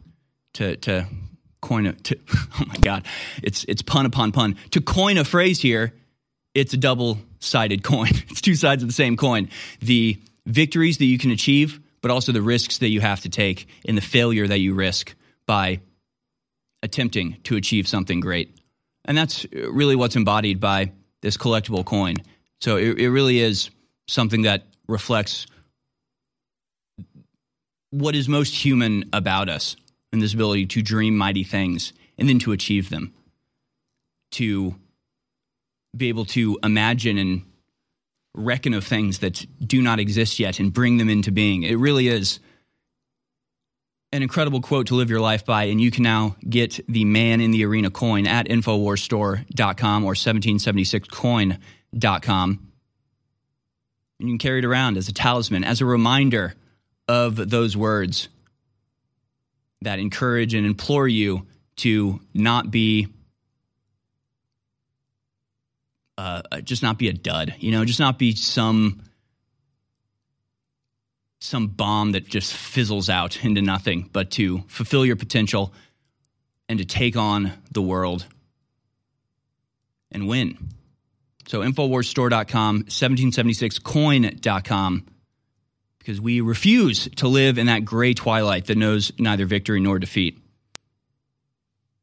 to to coin a to, oh my god. It's it's pun upon pun. To coin a phrase here it's a double sided coin. It's two sides of the same coin. The victories that you can achieve but also the risks that you have to take and the failure that you risk by attempting to achieve something great. And that's really what's embodied by this collectible coin. So it, it really is something that reflects what is most human about us and this ability to dream mighty things and then to achieve them, to be able to imagine and reckon of things that do not exist yet and bring them into being. It really is an incredible quote to live your life by, and you can now get the Man in the Arena coin at InfoWarsStore.com or 1776coin.com. And you can carry it around as a talisman, as a reminder of those words that encourage and implore you to not be uh, just not be a dud, you know, just not be some some bomb that just fizzles out into nothing, but to fulfill your potential and to take on the world and win. So InfoWarsStore.com, 1776coin.com because we refuse to live in that gray twilight that knows neither victory nor defeat.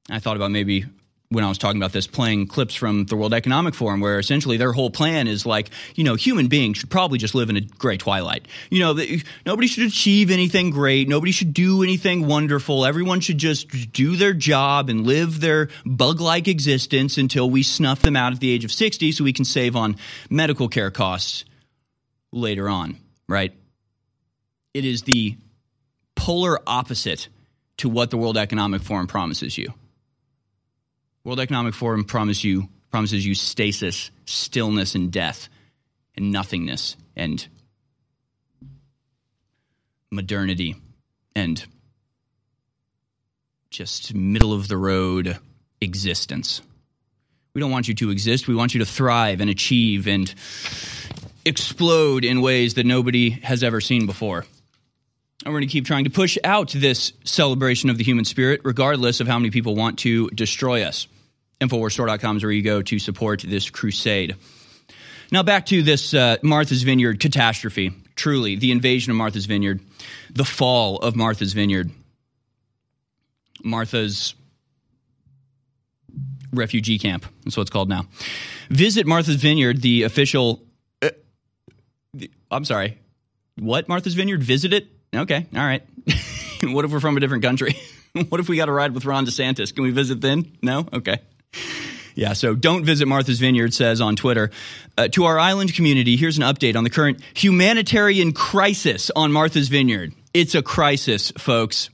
I thought about maybe when I was talking about this, playing clips from the World Economic Forum, where essentially their whole plan is like, you know, human beings should probably just live in a gray twilight. You know, nobody should achieve anything great. Nobody should do anything wonderful. Everyone should just do their job and live their bug like existence until we snuff them out at the age of 60 so we can save on medical care costs later on, right? It is the polar opposite to what the World Economic Forum promises you. World Economic Forum promise you, promises you stasis, stillness, and death, and nothingness, and modernity, and just middle of the road existence. We don't want you to exist. We want you to thrive and achieve and explode in ways that nobody has ever seen before. And we're going to keep trying to push out this celebration of the human spirit, regardless of how many people want to destroy us. Infowarsstore.com is where you go to support this crusade. Now, back to this uh, Martha's Vineyard catastrophe. Truly, the invasion of Martha's Vineyard, the fall of Martha's Vineyard, Martha's refugee camp. That's what it's called now. Visit Martha's Vineyard, the official. Uh, the, I'm sorry. What? Martha's Vineyard? Visit it? Okay. All right. what if we're from a different country? what if we got a ride with Ron DeSantis? Can we visit then? No? Okay. Yeah, so don't visit Martha's Vineyard, says on Twitter. Uh, to our island community, here's an update on the current humanitarian crisis on Martha's Vineyard. It's a crisis, folks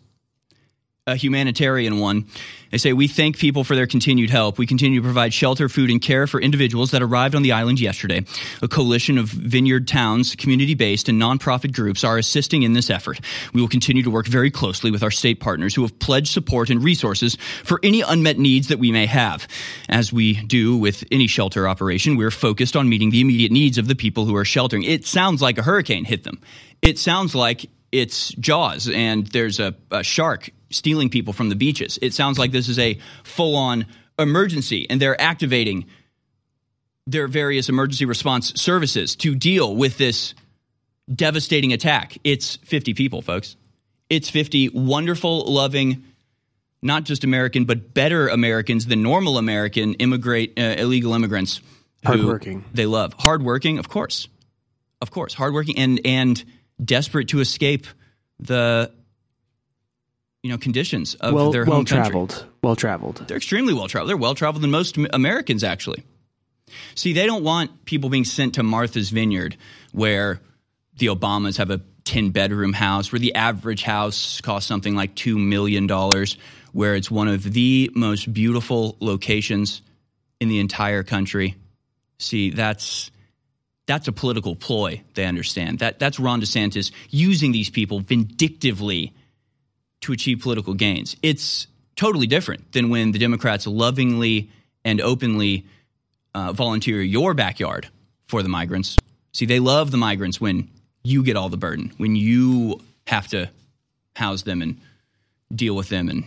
a humanitarian one. They say, We thank people for their continued help. We continue to provide shelter, food, and care for individuals that arrived on the island yesterday. A coalition of vineyard towns, community based, and nonprofit groups are assisting in this effort. We will continue to work very closely with our state partners who have pledged support and resources for any unmet needs that we may have. As we do with any shelter operation, we're focused on meeting the immediate needs of the people who are sheltering. It sounds like a hurricane hit them. It sounds like it's Jaws and there's a, a shark stealing people from the beaches. It sounds like this is a full on emergency and they're activating their various emergency response services to deal with this devastating attack. It's 50 people, folks. It's 50 wonderful, loving, not just American, but better Americans than normal American immigrate uh, illegal immigrants. Hardworking. They love hardworking, of course, of course, hardworking and and desperate to escape the you know conditions of well, their home well traveled. Well traveled. They're extremely well traveled. They're well traveled than most Americans, actually. See, they don't want people being sent to Martha's Vineyard, where the Obamas have a 10 bedroom house, where the average house costs something like $2 million, where it's one of the most beautiful locations in the entire country. See, that's. That's a political ploy. They understand that. That's Ron DeSantis using these people vindictively to achieve political gains. It's totally different than when the Democrats lovingly and openly uh, volunteer your backyard for the migrants. See, they love the migrants when you get all the burden, when you have to house them and deal with them and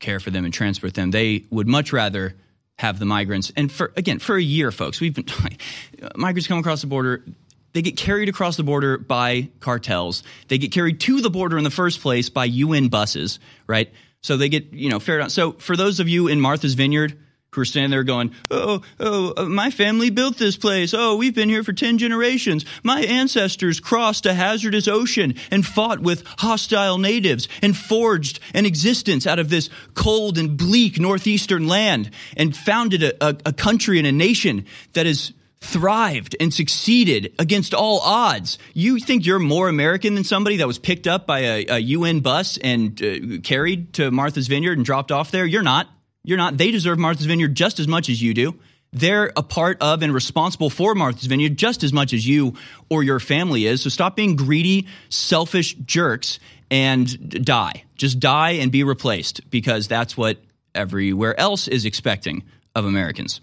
care for them and transport them. They would much rather have the migrants. And for again, for a year, folks, we've been migrants come across the border. They get carried across the border by cartels. They get carried to the border in the first place by UN buses, right? So they get, you know, fair. So for those of you in Martha's Vineyard who are standing there going, "Oh, oh, uh, my family built this place. Oh, we've been here for 10 generations. My ancestors crossed a hazardous ocean and fought with hostile natives and forged an existence out of this cold and bleak northeastern land and founded a, a, a country and a nation that has thrived and succeeded against all odds. You think you're more American than somebody that was picked up by a, a UN bus and uh, carried to Martha's Vineyard and dropped off there? You're not. You're not. They deserve Martha's Vineyard just as much as you do. They're a part of and responsible for Martha's Vineyard just as much as you or your family is. So stop being greedy, selfish jerks and die. Just die and be replaced because that's what everywhere else is expecting of Americans.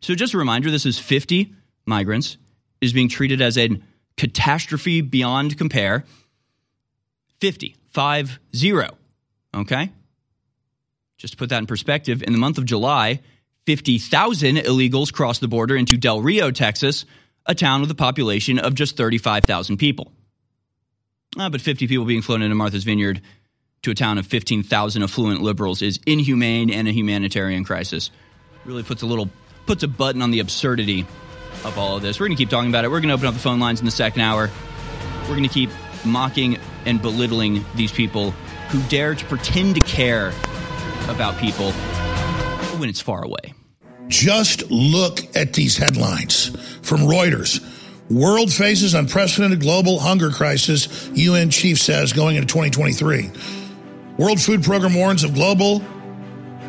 So just a reminder this is 50 migrants is being treated as a catastrophe beyond compare. 50, 5 0. Okay? Just to put that in perspective, in the month of July, 50,000 illegals crossed the border into Del Rio, Texas, a town with a population of just 35,000 people. Ah, but 50 people being flown into Martha's Vineyard to a town of 15,000 affluent liberals is inhumane and a humanitarian crisis Really puts a little puts a button on the absurdity of all of this. We're going to keep talking about it. We're going to open up the phone lines in the second hour. We're going to keep mocking and belittling these people who dare to pretend to care about people when it's far away. Just look at these headlines from Reuters. World faces unprecedented global hunger crisis, UN chief says, going into 2023. World Food Program warns of global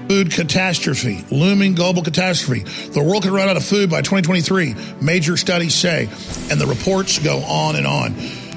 food catastrophe, looming global catastrophe. The world could run out of food by 2023, major studies say. And the reports go on and on.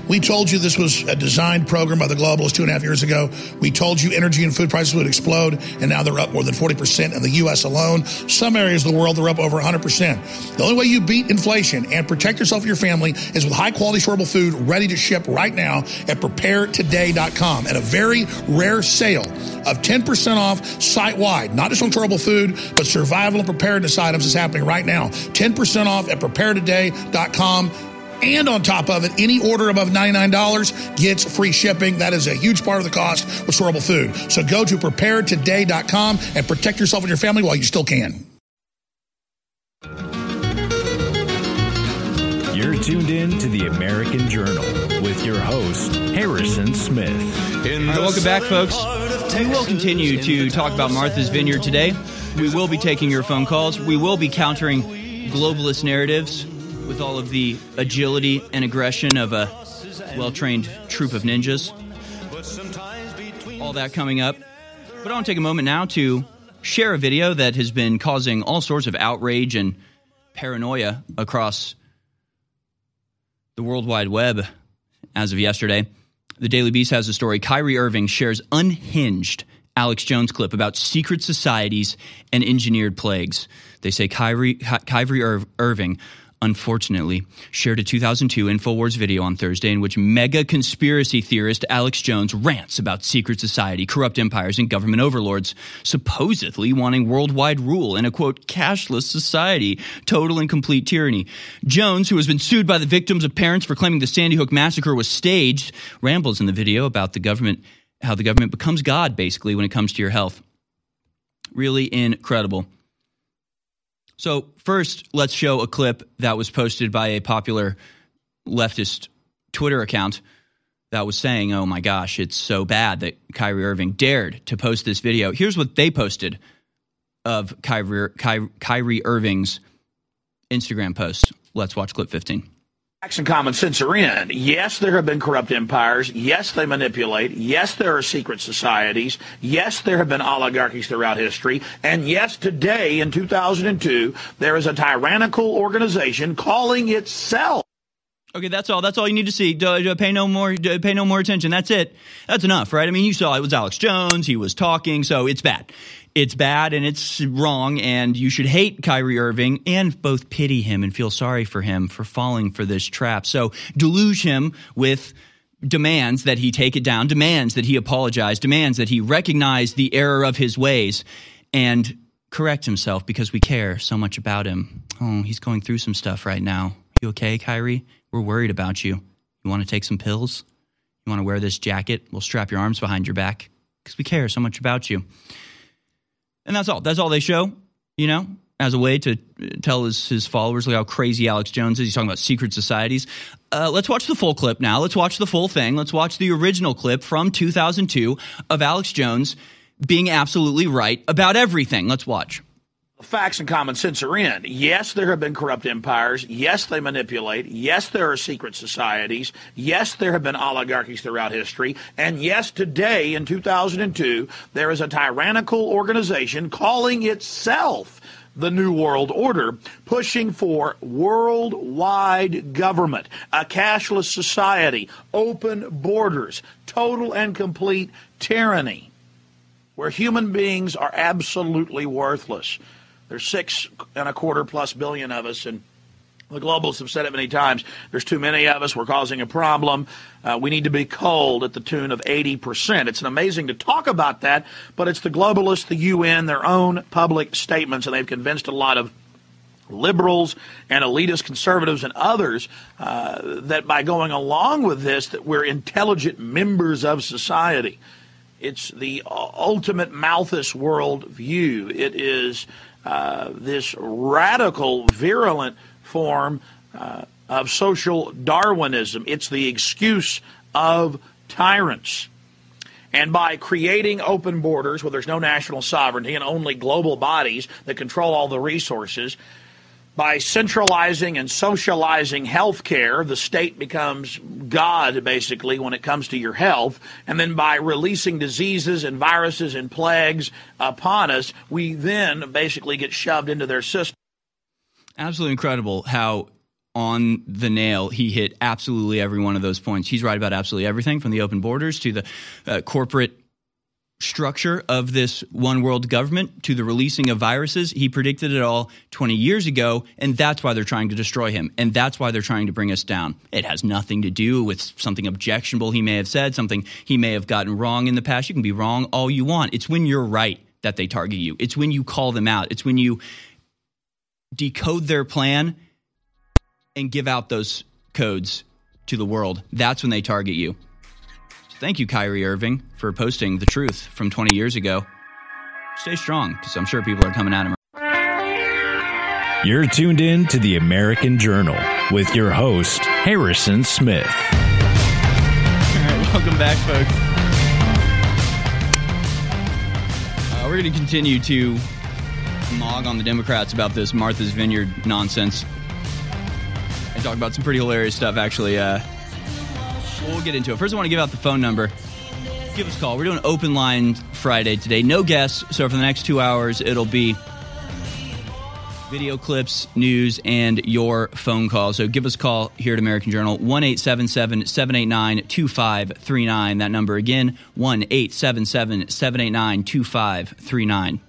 We told you this was a designed program by the globalists two and a half years ago. We told you energy and food prices would explode, and now they're up more than 40% in the U.S. alone. Some areas of the world, they're up over 100%. The only way you beat inflation and protect yourself and your family is with high quality, storable food ready to ship right now at preparetoday.com at a very rare sale of 10% off site wide, not just on storable food, but survival and preparedness items is happening right now. 10% off at preparetoday.com. And on top of it, any order above $99 gets free shipping. That is a huge part of the cost with storable food. So go to preparetoday.com and protect yourself and your family while you still can. You're tuned in to the American Journal with your host, Harrison Smith. All right, welcome back, folks. We will continue to talk about Martha's Vineyard today. We will be taking your phone calls. We will be countering globalist narratives with all of the agility and aggression of a well trained troop of ninjas. All that coming up. But I want to take a moment now to share a video that has been causing all sorts of outrage and paranoia across the World Wide Web as of yesterday. The Daily Beast has a story. Kyrie Irving shares unhinged Alex Jones clip about secret societies and engineered plagues. They say Kyrie, Kyrie Ir- Irving unfortunately, shared a 2002 InfoWars video on Thursday in which mega conspiracy theorist Alex Jones rants about secret society, corrupt empires, and government overlords supposedly wanting worldwide rule in a quote, cashless society, total and complete tyranny. Jones, who has been sued by the victims of parents for claiming the Sandy Hook massacre was staged, rambles in the video about the government, how the government becomes God, basically, when it comes to your health. Really incredible. So, first, let's show a clip that was posted by a popular leftist Twitter account that was saying, oh my gosh, it's so bad that Kyrie Irving dared to post this video. Here's what they posted of Kyrie, Kyrie, Kyrie Irving's Instagram post. Let's watch clip 15 facts and common sense are in. Yes, there have been corrupt empires. Yes, they manipulate. Yes, there are secret societies. Yes, there have been oligarchies throughout history. And yes, today in 2002, there is a tyrannical organization calling itself. Okay, that's all. That's all you need to see. pay no more. pay no more attention. That's it. That's enough, right? I mean, you saw it was Alex Jones. He was talking, so it's bad it's bad and it's wrong, and you should hate Kyrie Irving and both pity him and feel sorry for him for falling for this trap. So deluge him with demands that he take it down, demands that he apologize, demands that he recognize the error of his ways and correct himself because we care so much about him. Oh, he's going through some stuff right now. You okay, Kyrie? We're worried about you. You want to take some pills? You want to wear this jacket? We'll strap your arms behind your back because we care so much about you. And that's all. That's all they show, you know, as a way to tell his, his followers like how crazy Alex Jones is. He's talking about secret societies. Uh, let's watch the full clip now. Let's watch the full thing. Let's watch the original clip from 2002 of Alex Jones being absolutely right about everything. Let's watch facts and common sense are in. Yes, there have been corrupt empires. Yes, they manipulate. Yes, there are secret societies. Yes, there have been oligarchies throughout history. And yes, today in 2002, there is a tyrannical organization calling itself the New World Order, pushing for worldwide government, a cashless society, open borders, total and complete tyranny, where human beings are absolutely worthless. There's six and a quarter plus billion of us, and the globalists have said it many times. There's too many of us. We're causing a problem. Uh, we need to be culled at the tune of 80%. It's amazing to talk about that, but it's the globalists, the UN, their own public statements, and they've convinced a lot of liberals and elitist conservatives and others uh, that by going along with this that we're intelligent members of society It's the ultimate Malthus world view. It is this radical, virulent form uh, of social Darwinism. It's the excuse of tyrants. And by creating open borders where there's no national sovereignty and only global bodies that control all the resources, by centralizing and socializing health care, the state becomes God, basically, when it comes to your health. And then by releasing diseases and viruses and plagues upon us, we then basically get shoved into their system. Absolutely incredible how on the nail he hit absolutely every one of those points. He's right about absolutely everything from the open borders to the uh, corporate structure of this one world government to the releasing of viruses. He predicted it all 20 years ago, and that's why they're trying to destroy him. And that's why they're trying to bring us down. It has nothing to do with something objectionable he may have said, something he may have gotten wrong in the past. You can be wrong all you want. It's when you're right that they target you, it's when you call them out, it's when you decode their plan and give out those codes to the world. That's when they target you. Thank you, Kyrie Irving, for posting the truth from 20 years ago. Stay strong, because I'm sure people are coming at him. You're tuned in to the American Journal with your host, Harrison Smith. All right, welcome back, folks. Uh, we're going to continue to mog on the Democrats about this Martha's Vineyard nonsense and talk about some pretty hilarious stuff, actually. Uh, we'll get into it. First, I want to give out the phone number. Give us a call. We're doing open line Friday today. No guests. So for the next two hours, it'll be video clips, news, and your phone call. So give us a call here at American Journal, 1 877 789 2539. That number again, 1 877 789 2539.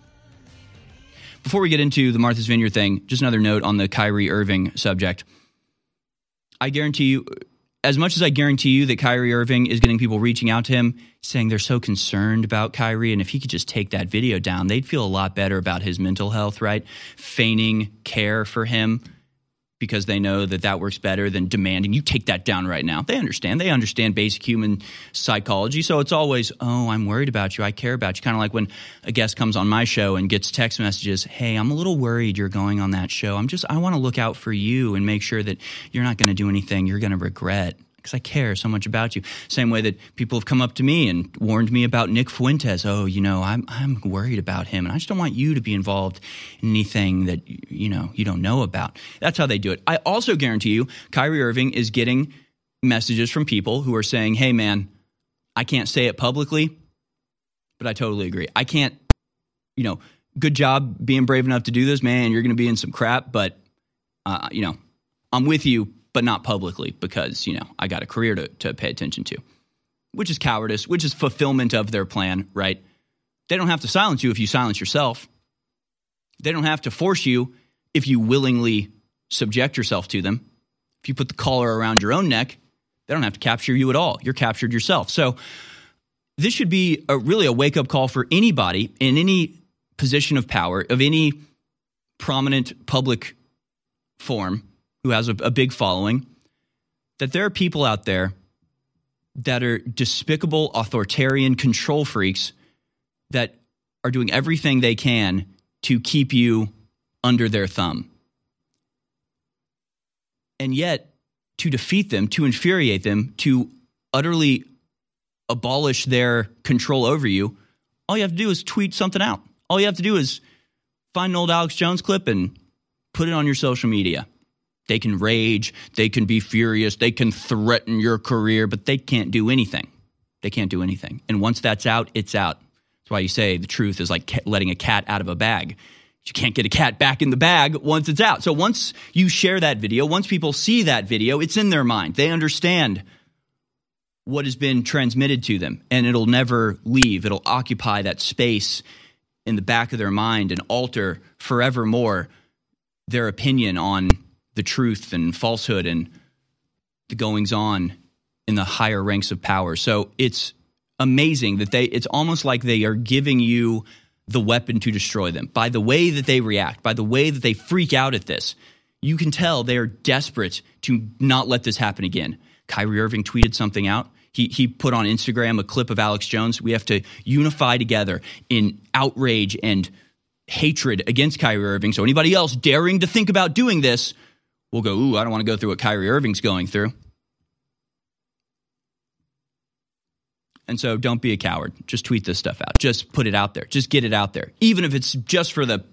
Before we get into the Martha's Vineyard thing, just another note on the Kyrie Irving subject. I guarantee you, as much as I guarantee you that Kyrie Irving is getting people reaching out to him saying they're so concerned about Kyrie, and if he could just take that video down, they'd feel a lot better about his mental health, right? Feigning care for him because they know that that works better than demanding you take that down right now. They understand. They understand basic human psychology. So it's always, oh, I'm worried about you. I care about you. Kind of like when a guest comes on my show and gets text messages, hey, I'm a little worried you're going on that show. I'm just, I want to look out for you and make sure that you're not going to do anything you're going to regret because I care so much about you. Same way that people have come up to me and warned me about Nick Fuentes. Oh, you know, I'm I'm worried about him, and I just don't want you to be involved in anything that you know you don't know about. That's how they do it. I also guarantee you, Kyrie Irving is getting messages from people who are saying, "Hey, man, I can't say it publicly, but I totally agree. I can't, you know, good job being brave enough to do this, man. You're going to be in some crap, but uh, you know, I'm with you." But not publicly because, you know, I got a career to, to pay attention to, which is cowardice, which is fulfillment of their plan, right? They don't have to silence you if you silence yourself. They don't have to force you if you willingly subject yourself to them. If you put the collar around your own neck, they don't have to capture you at all. You're captured yourself. So this should be a, really a wake up call for anybody in any position of power, of any prominent public form who has a, a big following, that there are people out there that are despicable, authoritarian control freaks that are doing everything they can to keep you under their thumb. And yet, to defeat them, to infuriate them, to utterly abolish their control over you, all you have to do is tweet something out. All you have to do is find an old Alex Jones clip and put it on your social media. They can rage, they can be furious, they can threaten your career, but they can't do anything. They can't do anything. And once that's out, it's out. That's why you say the truth is like letting a cat out of a bag. You can't get a cat back in the bag once it's out. So once you share that video, once people see that video, it's in their mind. They understand what has been transmitted to them and it'll never leave. It'll occupy that space in the back of their mind and alter forevermore their opinion on the truth and falsehood and the goings on in the higher ranks of power. So it's amazing that they it's almost like they are giving you the weapon to destroy them by the way that they react, by the way that they freak out at this. You can tell they are desperate to not let this happen again. Kyrie Irving tweeted something out. He, he put on Instagram a clip of Alex Jones. We have to unify together in outrage and hatred against Kyrie Irving. So anybody else daring to think about doing this will go, ooh, I don't want to go through what Kyrie Irving's going through. And so don't be a coward. Just tweet this stuff out. Just put it out there. Just get it out there. Even if it's just for the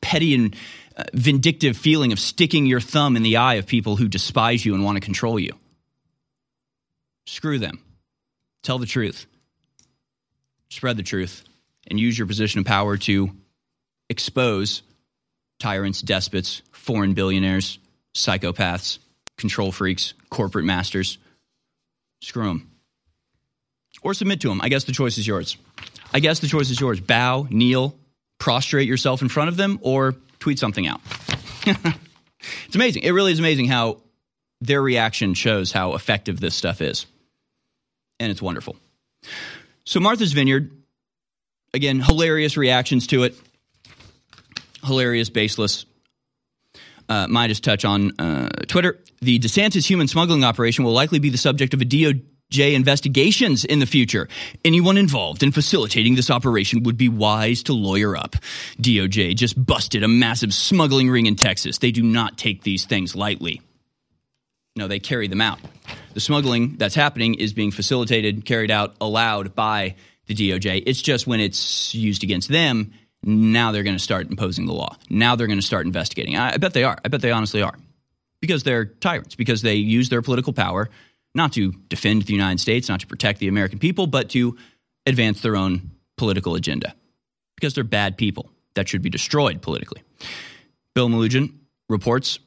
petty and uh, vindictive feeling of sticking your thumb in the eye of people who despise you and want to control you. Screw them. Tell the truth. Spread the truth and use your position of power to expose tyrants, despots, foreign billionaires, psychopaths, control freaks, corporate masters. Screw them. Or submit to them. I guess the choice is yours. I guess the choice is yours. Bow, kneel, prostrate yourself in front of them, or tweet something out. it's amazing. It really is amazing how their reaction shows how effective this stuff is. And it's wonderful. So, Martha's Vineyard, again, hilarious reactions to it. Hilarious, baseless. Uh, MeidasTouch on uh, Twitter. The DeSantis human smuggling operation will likely be the subject of a DOJ investigations in the future. Anyone involved in facilitating this operation would be wise to lawyer up. DOJ just busted a massive smuggling ring in Texas. They do not take these things lightly. No, they carry them out. The smuggling that's happening is being facilitated, carried out, allowed by the DOJ. It's just when it's used against them now they're going to start imposing the law. Now they're going to start investigating. I, I bet they are. I bet they honestly are. Because they're tyrants, because they use their political power not to defend the United States, not to protect the American people, but to advance their own political agenda. Because they're bad people that should be destroyed politically. Bill Melugin reports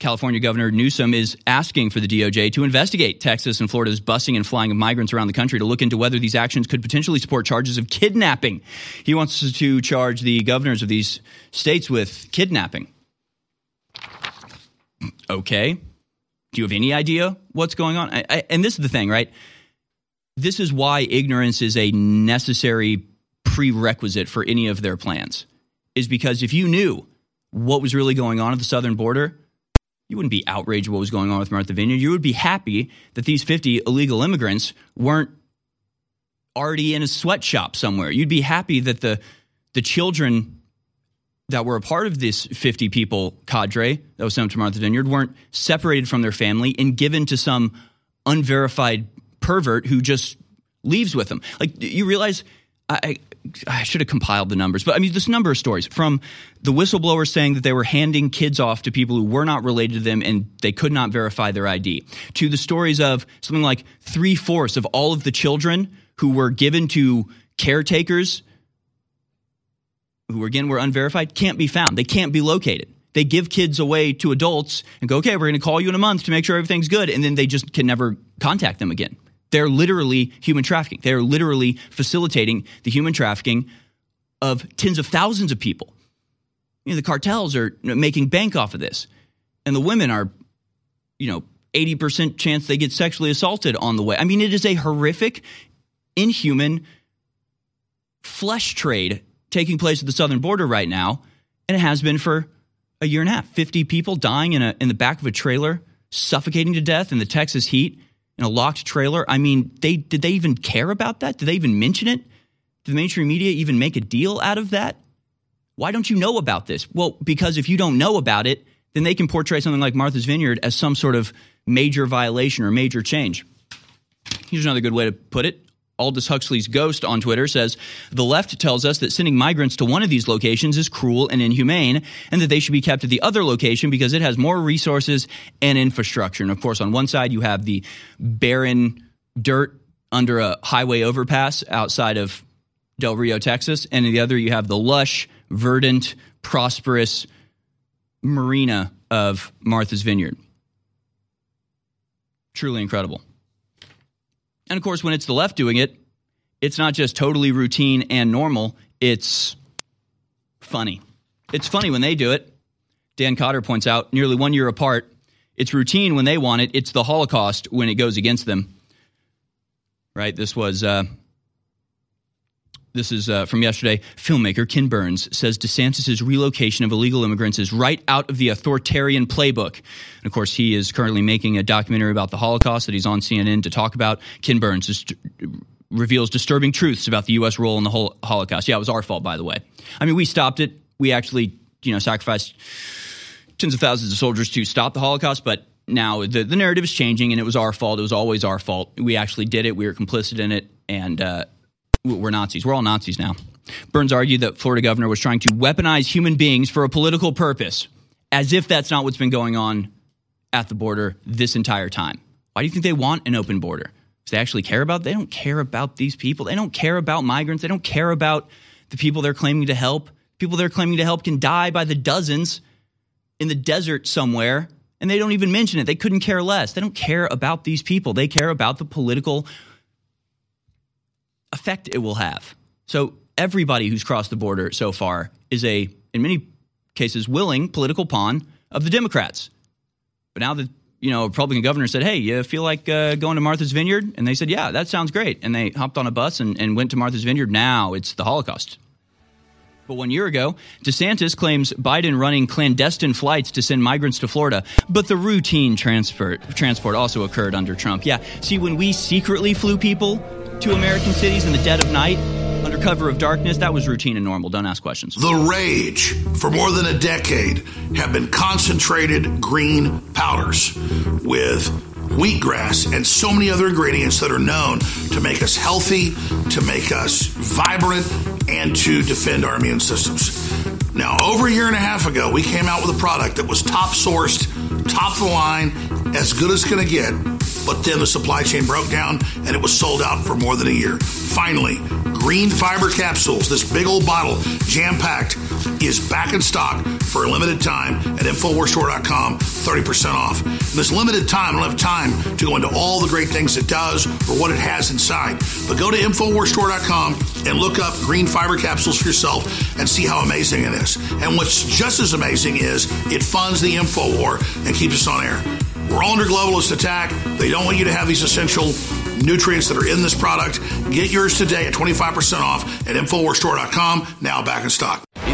California Governor Newsom is asking for the DOJ to investigate Texas and Florida's busing and flying of migrants around the country to look into whether these actions could potentially support charges of kidnapping. He wants to charge the governors of these states with kidnapping. Okay. Do you have any idea what's going on? I, I, and this is the thing, right? This is why ignorance is a necessary prerequisite for any of their plans. Is because if you knew what was really going on at the southern border, you wouldn't be outraged what was going on with Martha Vineyard. You would be happy that these 50 illegal immigrants weren't already in a sweatshop somewhere. You'd be happy that the the children that were a part of this 50 people cadre that was sent to Martha Vineyard weren't separated from their family and given to some unverified pervert who just leaves with them. Like you realize I, I should have compiled the numbers, but I mean, this number of stories from the whistleblowers saying that they were handing kids off to people who were not related to them and they could not verify their ID, to the stories of something like three fourths of all of the children who were given to caretakers who again were unverified can't be found. They can't be located. They give kids away to adults and go, okay, we're going to call you in a month to make sure everything's good. And then they just can never contact them again. They're literally human trafficking. They're literally facilitating the human trafficking of tens of thousands of people. You know, the cartels are making bank off of this. And the women are, you know, 80% chance they get sexually assaulted on the way. I mean, it is a horrific, inhuman flesh trade taking place at the southern border right now. And it has been for a year and a half. 50 people dying in, a, in the back of a trailer, suffocating to death in the Texas heat in a locked trailer. I mean, they did they even care about that? Did they even mention it? Did the mainstream media even make a deal out of that? Why don't you know about this? Well, because if you don't know about it, then they can portray something like Martha's Vineyard as some sort of major violation or major change. Here's another good way to put it. Aldous Huxley's ghost on Twitter says the left tells us that sending migrants to one of these locations is cruel and inhumane, and that they should be kept at the other location because it has more resources and infrastructure. And of course, on one side, you have the barren dirt under a highway overpass outside of Del Rio, Texas, and on the other, you have the lush, verdant, prosperous marina of Martha's Vineyard. Truly incredible. And of course, when it's the left doing it, it's not just totally routine and normal, it's funny. It's funny when they do it. Dan Cotter points out nearly one year apart. It's routine when they want it, it's the Holocaust when it goes against them. Right? This was uh, This is uh, from yesterday. Filmmaker Ken Burns says DeSantis' relocation of illegal immigrants is right out of the authoritarian playbook. And of course, he is currently making a documentary about the Holocaust that he's on CNN to talk about. Ken Burns is, reveals disturbing truths about the U.S. role in the whole Holocaust. Yeah, it was our fault, by the way. I mean, we stopped it. We actually, you know, sacrificed tens of thousands of soldiers to stop the Holocaust, but now the, the narrative is changing and it was our fault. It was always our fault. We actually did it. We were complicit in it. And, uh, we're Nazis. We're all Nazis now. Burns argued that Florida governor was trying to weaponize human beings for a political purpose, as if that's not what's been going on at the border this entire time. Why do you think they want an open border? Because they actually care about. They don't care about these people. They don't care about migrants. They don't care about the people they're claiming to help. People they're claiming to help can die by the dozens in the desert somewhere, and they don't even mention it. They couldn't care less. They don't care about these people. They care about the political effect it will have. So everybody who's crossed the border so far is a, in many cases, willing political pawn of the Democrats. But now the you know Republican governor said, "Hey, you feel like uh, going to Martha's Vineyard?" And they said, "Yeah, that sounds great." And they hopped on a bus and, and went to Martha's Vineyard. Now it's the Holocaust. But one year ago, DeSantis claims Biden running clandestine flights to send migrants to Florida, but the routine transport transport also occurred under Trump. Yeah, see, when we secretly flew people to American cities in the dead of night under cover of darkness, that was routine and normal. Don't ask questions. The rage for more than a decade have been concentrated green powders with wheatgrass and so many other ingredients that are known to make us healthy, to make us vibrant, and to defend our immune systems. Now, over a year and a half ago, we came out with a product that was top sourced, top of the line, as good as going to get but then the supply chain broke down and it was sold out for more than a year. Finally, green fiber capsules, this big old bottle, jam packed, is back in stock for a limited time at InfoWarsStore.com, 30% off. This limited time, I time to go into all the great things it does or what it has inside. But go to InfoWarsStore.com and look up green fiber capsules for yourself and see how amazing it is. And what's just as amazing is it funds the InfoWar and keeps us on air. We're all under globalist attack. They don't want you to have these essential nutrients that are in this product. Get yours today at 25% off at InfoWarsStore.com. Now back in stock.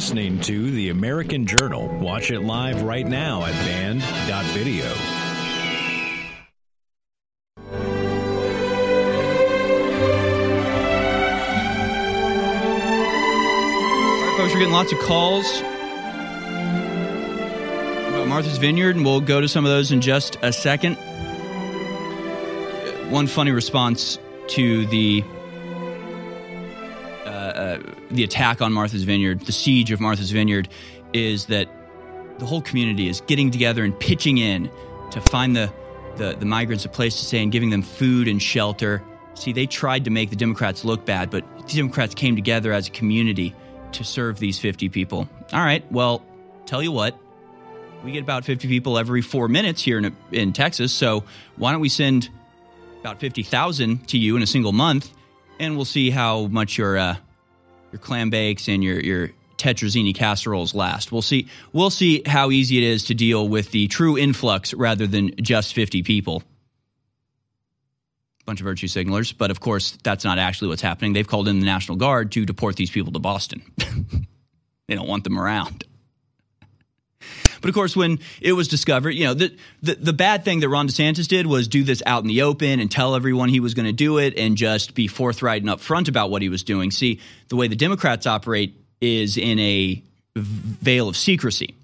Listening to The American Journal. Watch it live right now at banned.video. All right, folks, we're getting lots of calls about Martha's Vineyard, and we'll go to some of those in just a second. One funny response to the the attack on Martha's Vineyard, the siege of Martha's Vineyard, is that the whole community is getting together and pitching in to find the, the, the migrants a place to stay and giving them food and shelter. See, they tried to make the Democrats look bad, but the Democrats came together as a community to serve these 50 people. All right, well, tell you what, we get about 50 people every four minutes here in, in Texas, so why don't we send about 50,000 to you in a single month, and we'll see how much your, uh, your clam bakes and your, your tetrazzini casseroles last. We'll see, we'll see how easy it is to deal with the true influx rather than just 50 people bunch of virtue signalers, but of course, that's not actually what's happening. They've called in the National Guard to deport these people to Boston. they don't want them around. But of course, when it was discovered, you know, the, the, the bad thing that Ron DeSantis did was do this out in the open and tell everyone he was going to do it and just be forthright and upfront about what he was doing. See, the way the Democrats operate is in a veil of secrecy.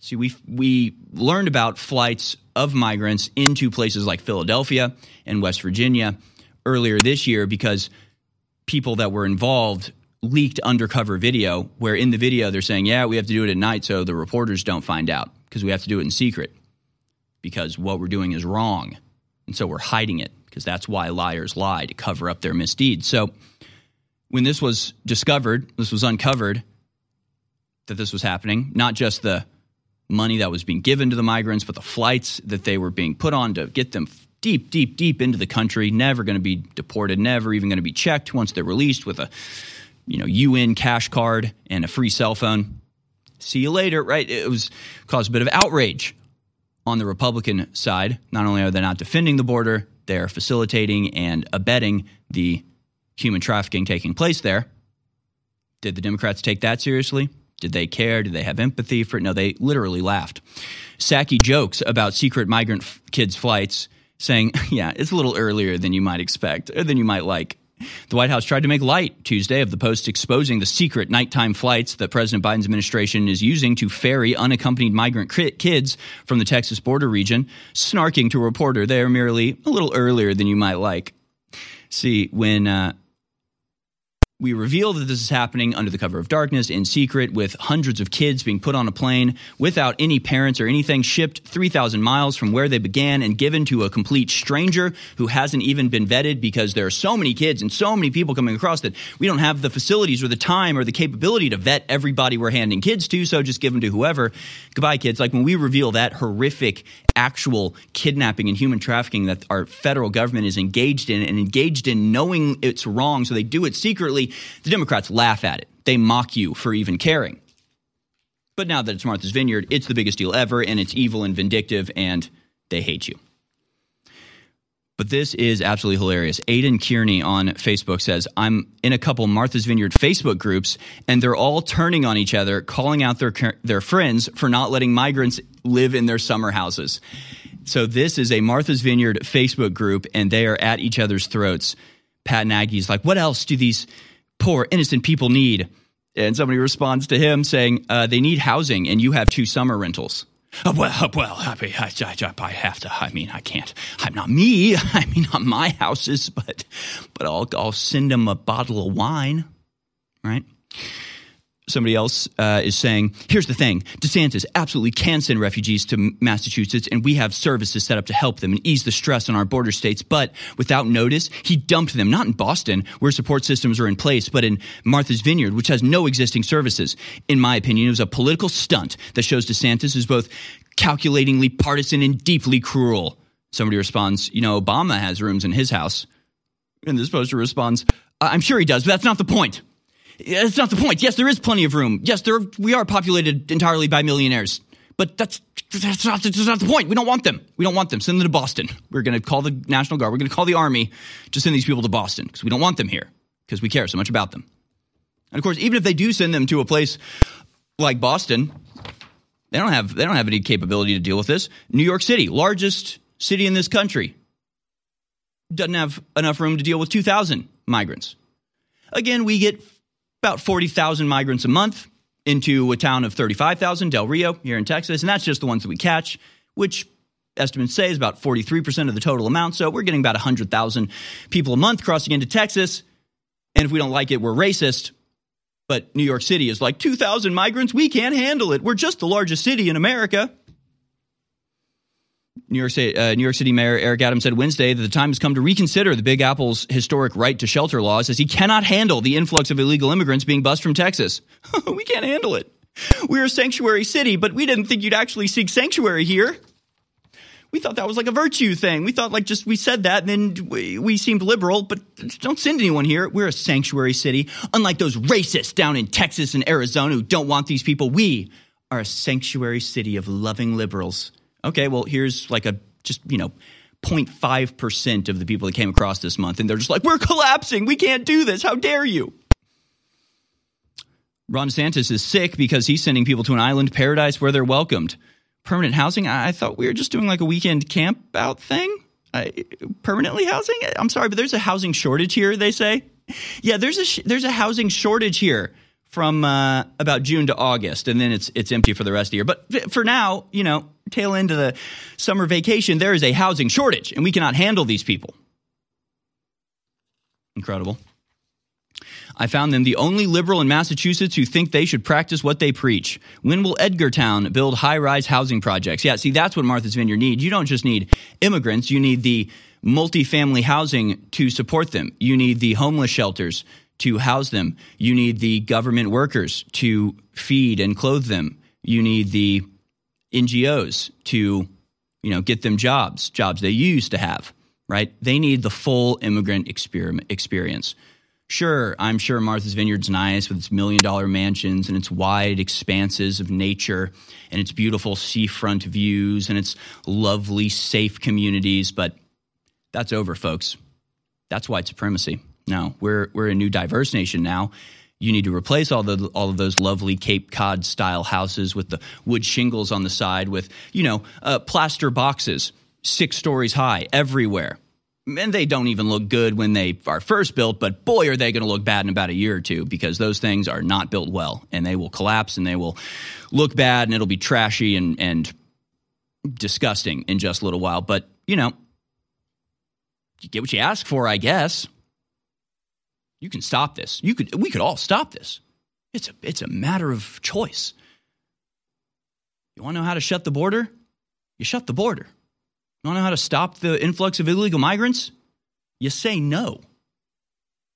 See, we we learned about flights of migrants into places like Philadelphia and West Virginia earlier this year because people that were involved leaked undercover video where in the video they're saying, "Yeah, we have to do it at night so the reporters don't find out because we have to do it in secret because what we're doing is wrong." And so we're hiding it because that's why liars lie to cover up their misdeeds. So when this was discovered, this was uncovered that this was happening, not just the money that was being given to the migrants, but the flights that they were being put on to get them deep, deep, deep into the country, never going to be deported, never even going to be checked once they're released with a you know UN cash card and a free cell phone. See you later, right? It was caused a bit of outrage on the Republican side. Not only are they not defending the border, they're facilitating and abetting the human trafficking taking place there. Did the Democrats take that seriously? Did they care? Did they have empathy for it? No, they literally laughed. Psaki jokes about secret migrant f- kids' flights, saying, Yeah, it's a little earlier than you might expect, or than you might like. The White House tried to make light Tuesday of the post exposing the secret nighttime flights that President Biden's administration is using to ferry unaccompanied migrant kids from the Texas border region, snarking to a reporter they are merely a little earlier than you might like. See, when uh, we reveal that this is happening under the cover of darkness in secret with hundreds of kids being put on a plane without any parents or anything shipped 3000 miles from where they began and given to a complete stranger who hasn't even been vetted because there are so many kids and so many people coming across that we don't have the facilities or the time or the capability to vet everybody we're handing kids to so just give them to whoever. Goodbye kids. Like when we reveal that horrific actual kidnapping and human trafficking that our federal government is engaged in and engaged in knowing it's wrong so they do it secretly the Democrats laugh at it. They mock you for even caring. But now that it's Martha's Vineyard, it's the biggest deal ever, and it's evil and vindictive, and they hate you. But this is absolutely hilarious. Aidan Kearney on Facebook says, I'm in a couple Martha's Vineyard Facebook groups, and they're all turning on each other, calling out their, their friends for not letting migrants live in their summer houses. So, this is a Martha's Vineyard Facebook group, and they are at each other's throats. Pat Nagy's like, What else do these poor, innocent people need? And somebody responds to him saying, uh, They need housing, and you have two summer rentals. Uh, well, uh, well, I, I, I, I, have to. I mean, I can't. I'm not me. I mean, not my houses, but but I'll I'll send them a bottle of wine, right? Somebody else uh, is saying, here's the thing DeSantis absolutely can send refugees to Massachusetts, and we have services set up to help them and ease the stress on our border states. But without notice, he dumped them, not in Boston, where support systems are in place, but in Martha's Vineyard, which has no existing services. In my opinion, it was a political stunt that shows DeSantis is both calculatingly partisan and deeply cruel. Somebody responds, you know, Obama has rooms in his house. And this poster responds, I'm sure he does, but that's not the point. That's not the point. Yes, there is plenty of room. Yes, there we are populated entirely by millionaires. But that's that's not that's not the point. We don't want them. We don't want them. Send them to Boston. We're going to call the National Guard. We're going to call the Army to send these people to Boston because we don't want them here because we care so much about them. And of course, even if they do send them to a place like Boston, they don't have they don't have any capability to deal with this. New York City, largest city in this country, doesn't have enough room to deal with 2,000 migrants. Again, we get about 40,000 migrants a month into a town of 35,000, Del Rio, here in Texas. And that's just the ones that we catch, which estimates say is about 43% of the total amount. So we're getting about 100,000 people a month crossing into Texas. And if we don't like it, we're racist. But New York City is like 2,000 migrants. We can't handle it. We're just the largest city in America. New York, City, uh, New York City Mayor Eric Adams said Wednesday that the time has come to reconsider the Big Apple's historic right to shelter laws as he cannot handle the influx of illegal immigrants being bused from Texas. we can't handle it. We're a sanctuary city, but we didn't think you'd actually seek sanctuary here. We thought that was like a virtue thing. We thought like just we said that and then we, we seemed liberal, but don't send anyone here. We're a sanctuary city. Unlike those racists down in Texas and Arizona who don't want these people, we are a sanctuary city of loving liberals okay, well, here's like a just, you know, 0.5% of the people that came across this month. And they're just like, we're collapsing. We can't do this. How dare you? Ron DeSantis is sick because he's sending people to an island paradise where they're welcomed. Permanent housing? I, I thought we were just doing like a weekend camp out thing. I, permanently housing? I'm sorry, but there's a housing shortage here. They say. Yeah, there's a sh- there's a housing shortage here from uh, about June to August, and then it's it's empty for the rest of the year. But for now, you know, tail end of the summer vacation, there is a housing shortage, and we cannot handle these people. Incredible. I found them the only liberal in Massachusetts who think they should practice what they preach. When will Edgartown build high rise housing projects? Yeah, see, that's what Martha's Vineyard needs. You don't just need immigrants, you need the multifamily housing to support them. You need the homeless shelters to house them. You need the government workers to feed and clothe them. You need the NGOs to, you know, get them jobs, jobs they used to have, right? They need the full immigrant experience. Sure, I'm sure Martha's Vineyard's nice with its million dollar mansions and its wide expanses of nature and its beautiful seafront views and its lovely, safe communities, but that's over, folks. That's white supremacy. No, we're, we're a new diverse nation now. You need to replace all the all of those lovely Cape Cod style houses with the wood shingles on the side with you know uh, plaster boxes six stories high everywhere and they don't even look good when they are first built, but boy, are they going to look bad in about a year or two because those things are not built well and they will collapse and they will look bad and it'll be trashy and, and disgusting in just a little while. But, you know, you get what you ask for, I guess. You can stop this. You could we could all stop this. It's a it's a matter of choice. You want to know how to shut the border? You shut the border. You want to know how to stop the influx of illegal migrants? You say no.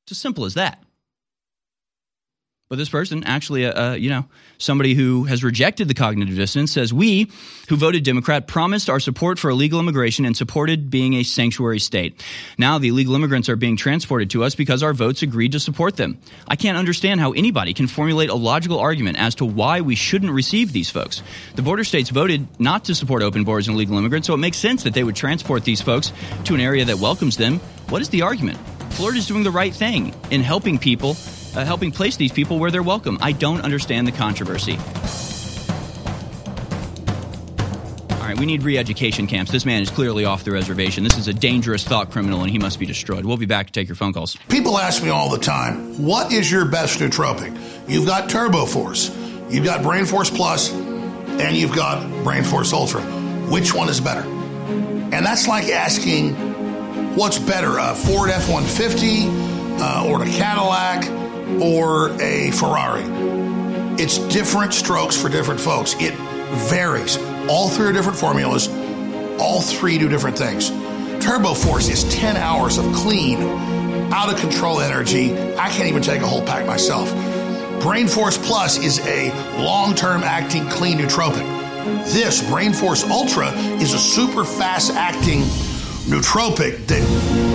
It's as simple as that. But this person, actually, uh, uh, you know, somebody who has rejected the cognitive dissonance, says we, who voted Democrat, promised our support for illegal immigration and supported being a sanctuary state. Now the illegal immigrants are being transported to us because our votes agreed to support them. I can't understand how anybody can formulate a logical argument as to why we shouldn't receive these folks. The border states voted not to support open borders and illegal immigrants, so it makes sense that they would transport these folks to an area that welcomes them. What is the argument? Florida's doing the right thing in helping people uh, helping place these people where they're welcome. I don't understand the controversy. All right, we need re education camps. This man is clearly off the reservation. This is a dangerous thought criminal, and he must be destroyed. We'll be back to take your phone calls. People ask me all the time, what is your best nootropic? You've got Turbo Force, you've got Brain Force Plus, and you've got Brain Force Ultra. Which one is better? And that's like asking, what's better, a Ford F 150 uh, or a Cadillac? Or a Ferrari. It's different strokes for different folks. It varies. All three are different formulas. All three do different things. Turbo Force is 10 hours of clean, out of control energy. I can't even take a whole pack myself. Brain Force Plus is a long term acting clean nootropic. This Brain Force Ultra is a super fast acting nootropic that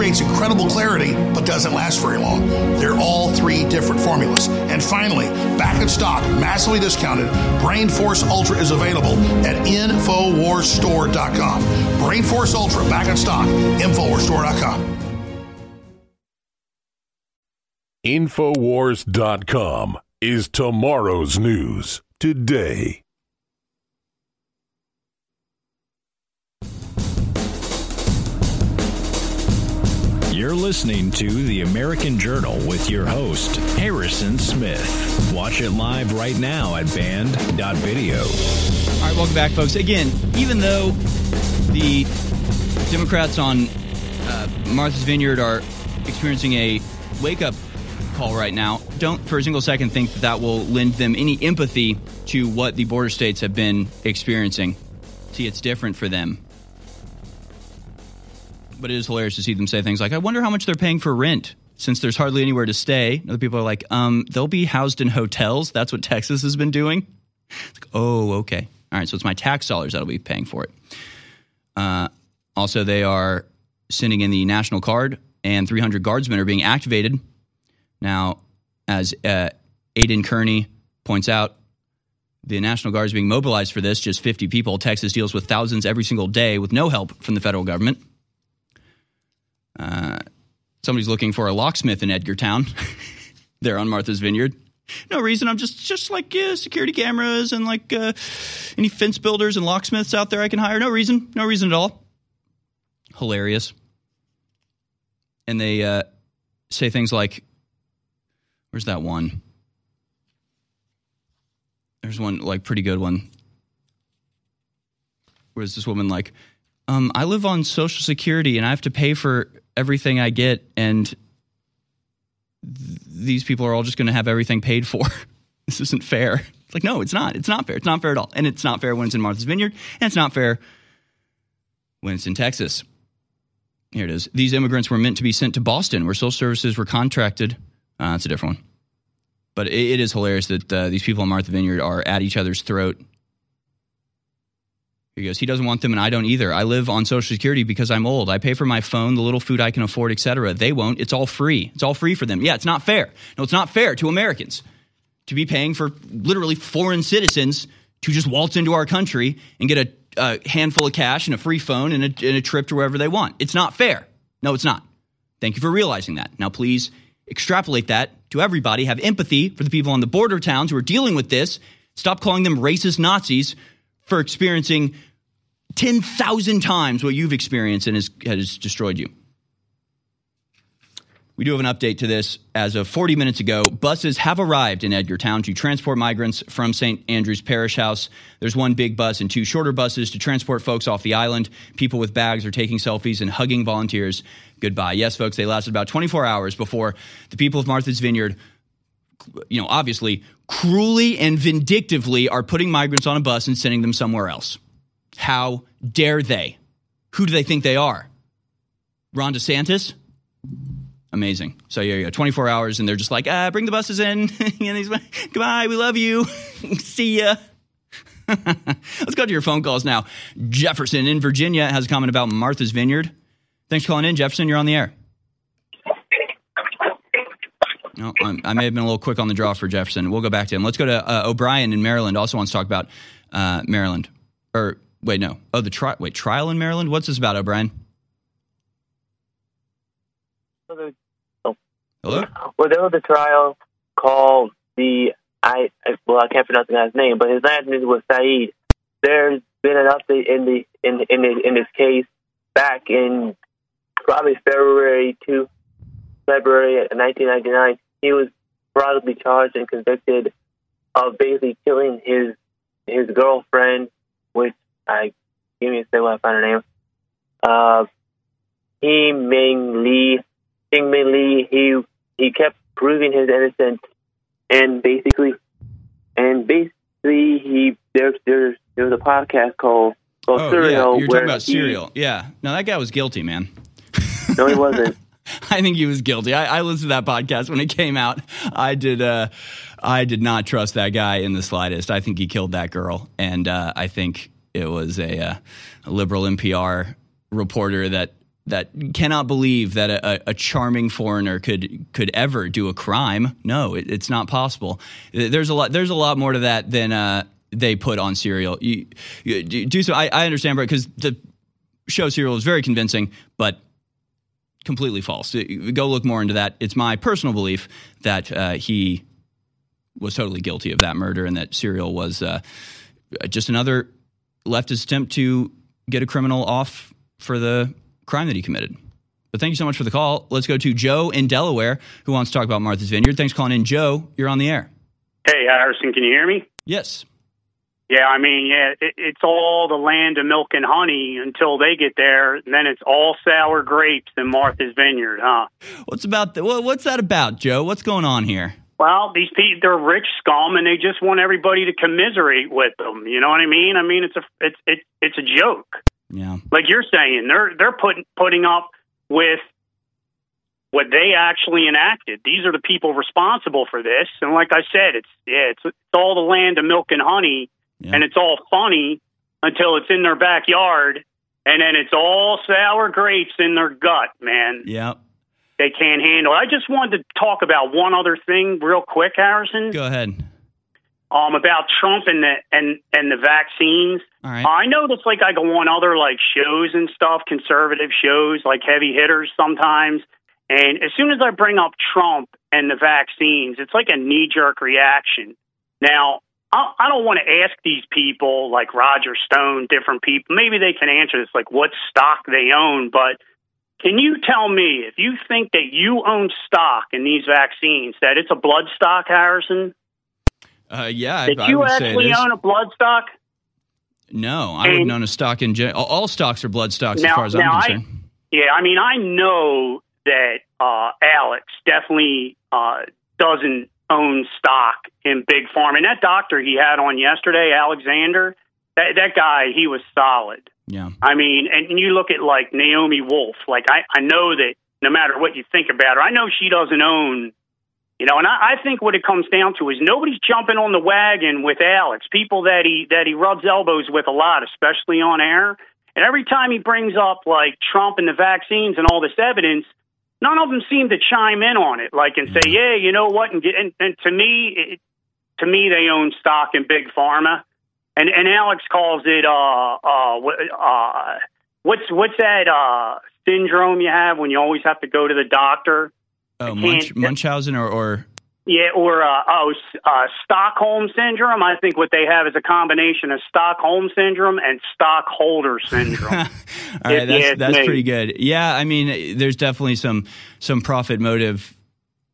creates incredible clarity but doesn't last very long. They're all three different formulas. And finally, back in stock, massively discounted, Brain Force Ultra is available at InfoWarsStore.com. Brain Force Ultra back in stock, InfoWarsStore.com. Infowars.com is tomorrow's news today. You're listening to The American Journal with your host, Harrison Smith. Watch it live right now at banned.video. All right, welcome back, folks. Again, even though the Democrats on uh, Martha's Vineyard are experiencing a wake up call right now, don't for a single second think that that will lend them any empathy to what the border states have been experiencing. See, it's different for them but it is hilarious to see them say things like, I wonder how much they're paying for rent since there's hardly anywhere to stay. Other people are like, um, they'll be housed in hotels. That's what Texas has been doing. Like, oh, okay. All right, so it's my tax dollars that'll be paying for it. Uh, also, they are sending in the National Guard, and 300 guardsmen are being activated. Now, as uh, Aidan Kearney points out, the National Guard is being mobilized for this, just 50 people. Texas deals with thousands every single day with no help from the federal government. Uh, somebody's looking for a locksmith in Edgartown. there on Martha's Vineyard. No reason. I'm just just like yeah, security cameras and like uh, any fence builders and locksmiths out there I can hire. No reason. No reason at all. Hilarious. And they uh, say things like, "Where's that one?" There's one like pretty good one. Where's this woman like, um, I live on Social Security and I have to pay for everything I get, and th- these people are all just going to have everything paid for. this isn't fair. It's like, no, it's not. It's not fair. It's not fair at all. And it's not fair when it's in Martha's Vineyard, and it's not fair when it's in Texas. Here it is. These immigrants were meant to be sent to Boston, where social services were contracted. Uh, that's a different one. But it, it is hilarious that uh, these people in Martha Vineyard are at each other's throat. He goes, he doesn't want them, and I don't either. I live on Social Security because I'm old. I pay for my phone, the little food I can afford, etc. They won't. It's all free. It's all free for them. Yeah, it's not fair. No, it's not fair to Americans to be paying for literally foreign citizens to just waltz into our country and get a, a handful of cash and a free phone and a, and a trip to wherever they want. It's not fair. No, it's not. Thank you for realizing that. Now, please extrapolate that to everybody. Have empathy for the people on the border towns who are dealing with this. Stop calling them racist Nazis for experiencing 10,000 times what you've experienced and has, has destroyed you. We do have an update to this. As of 40 minutes ago, buses have arrived in Edgartown to transport migrants from St. Andrew's Parish House. There's one big bus and two shorter buses to transport folks off the island. People with bags are taking selfies and hugging volunteers goodbye. Yes, folks, they lasted about 24 hours before the people of Martha's Vineyard, you know, obviously cruelly and vindictively are putting migrants on a bus and sending them somewhere else. How dare they? Who do they think they are? Ron DeSantis? Amazing. So yeah, yeah, 24 hours, and they're just like, ah, bring the buses in. goodbye, we love you. See ya. Let's go to your phone calls now. Jefferson in Virginia has a comment about Martha's Vineyard. Thanks for calling in, Jefferson. You're on the air. No, I'm, i may have been a little quick on the draw for Jefferson. We'll go back to him. Let's go to uh, O'Brien in Maryland. Also wants to talk about uh, Maryland. Or wait, no. Oh, the tri- wait trial in Maryland. What's this about, O'Brien? Hello. Well, there was a trial called the I well I can't pronounce the guy's name, but his last name was Syed. There's been an update in the in in the, in this case back in probably February to February 1999. He was probably charged and convicted of basically killing his his girlfriend, which I give me a second while I find her name. Uh, Hae Min Lee, Min Lee. He he kept proving his innocence, and basically, and basically, he there's there's there was a podcast called called Oh, Serial. yeah. You're talking about he- Serial. Yeah. No, that guy was guilty, man. No, he wasn't. I think he was guilty. I, I listened to that podcast when it came out. I did. Uh, I did not trust that guy in the slightest. I think he killed that girl, and uh, I think it was a, uh, a liberal NPR reporter that that cannot believe that a, a charming foreigner could could ever do a crime. No, it, it's not possible. There's a lot. There's a lot more to that than uh, they put on Serial. You, you do so. I, I understand, because the show Serial is very convincing, but completely false. Go look more into that. It's my personal belief that uh, he was totally guilty of that murder and that Serial was uh, just another leftist attempt to get a criminal off for the crime that he committed. But thank you so much for the call. Let's go to Joe in Delaware who wants to talk about Martha's Vineyard. Thanks for calling in, Joe. You're on the air. Hey, Harrison, can you hear me? Yes. Yeah, I mean, yeah, it, it's all the land of milk and honey until they get there. And then it's all sour grapes in Martha's Vineyard, huh? What's about the, what's that about, Joe? What's going on here? Well, these people, they're rich scum, and they just want everybody to commiserate with them. You know what I mean? I mean, it's a, it's, it, it's a joke. Yeah. Like you're saying, they're, they're putting, putting up with what they actually enacted. These are the people responsible for this. And like I said, it's, yeah, it's, it's all the land of milk and honey, and it's all funny until it's in their backyard, and then it's all sour grapes in their gut, man. Yeah. They can't handle. it. I just wanted to talk about one other thing real quick, Harrison. Go ahead. Um, about Trump and the and and the vaccines. Right. I know that's like I go on other like shows and stuff, conservative shows, like heavy hitters sometimes. And as soon as I bring up Trump and the vaccines. It's like a knee jerk reaction. Now, I, I don't want to ask these people like Roger Stone, different people. Maybe they can answer this, like what stock they own. But can you tell me if you think that you own stock in these vaccines, that it's a blood stock, Harrison? Uh, yeah, Did I, I you would actually own a blood stock? No, I wouldn't own a stock in gen- all- stocks are blood stocks as far as I'm concerned. I, yeah, I mean, I know that uh, Alex definitely uh, doesn't own stock in Big Farm, and that doctor he had on yesterday, Alexander, that that guy, he was solid. Yeah. I mean, and you look at like Naomi Wolf. Like I, I know that no matter what you think about her, I know she doesn't own. You know, and I, I think what it comes down to is nobody's jumping on the wagon with Alex. People that he that he rubs elbows with a lot, especially on air. And every time he brings up like Trump and the vaccines and all this evidence, none of them seem to chime in on it, like and say, "Yeah, you know what?" And, get, and, and to me, it, to me, they own stock in big pharma, and and Alex calls it uh uh, uh what's what's that uh syndrome you have when you always have to go to the doctor? Oh, Munch, Munchausen or, or Yeah, or uh, oh, uh, Stockholm syndrome. I think what they have is a combination of Stockholm syndrome and stockholder syndrome. All right, that's that's pretty good. Yeah, I mean, there's definitely some some profit motive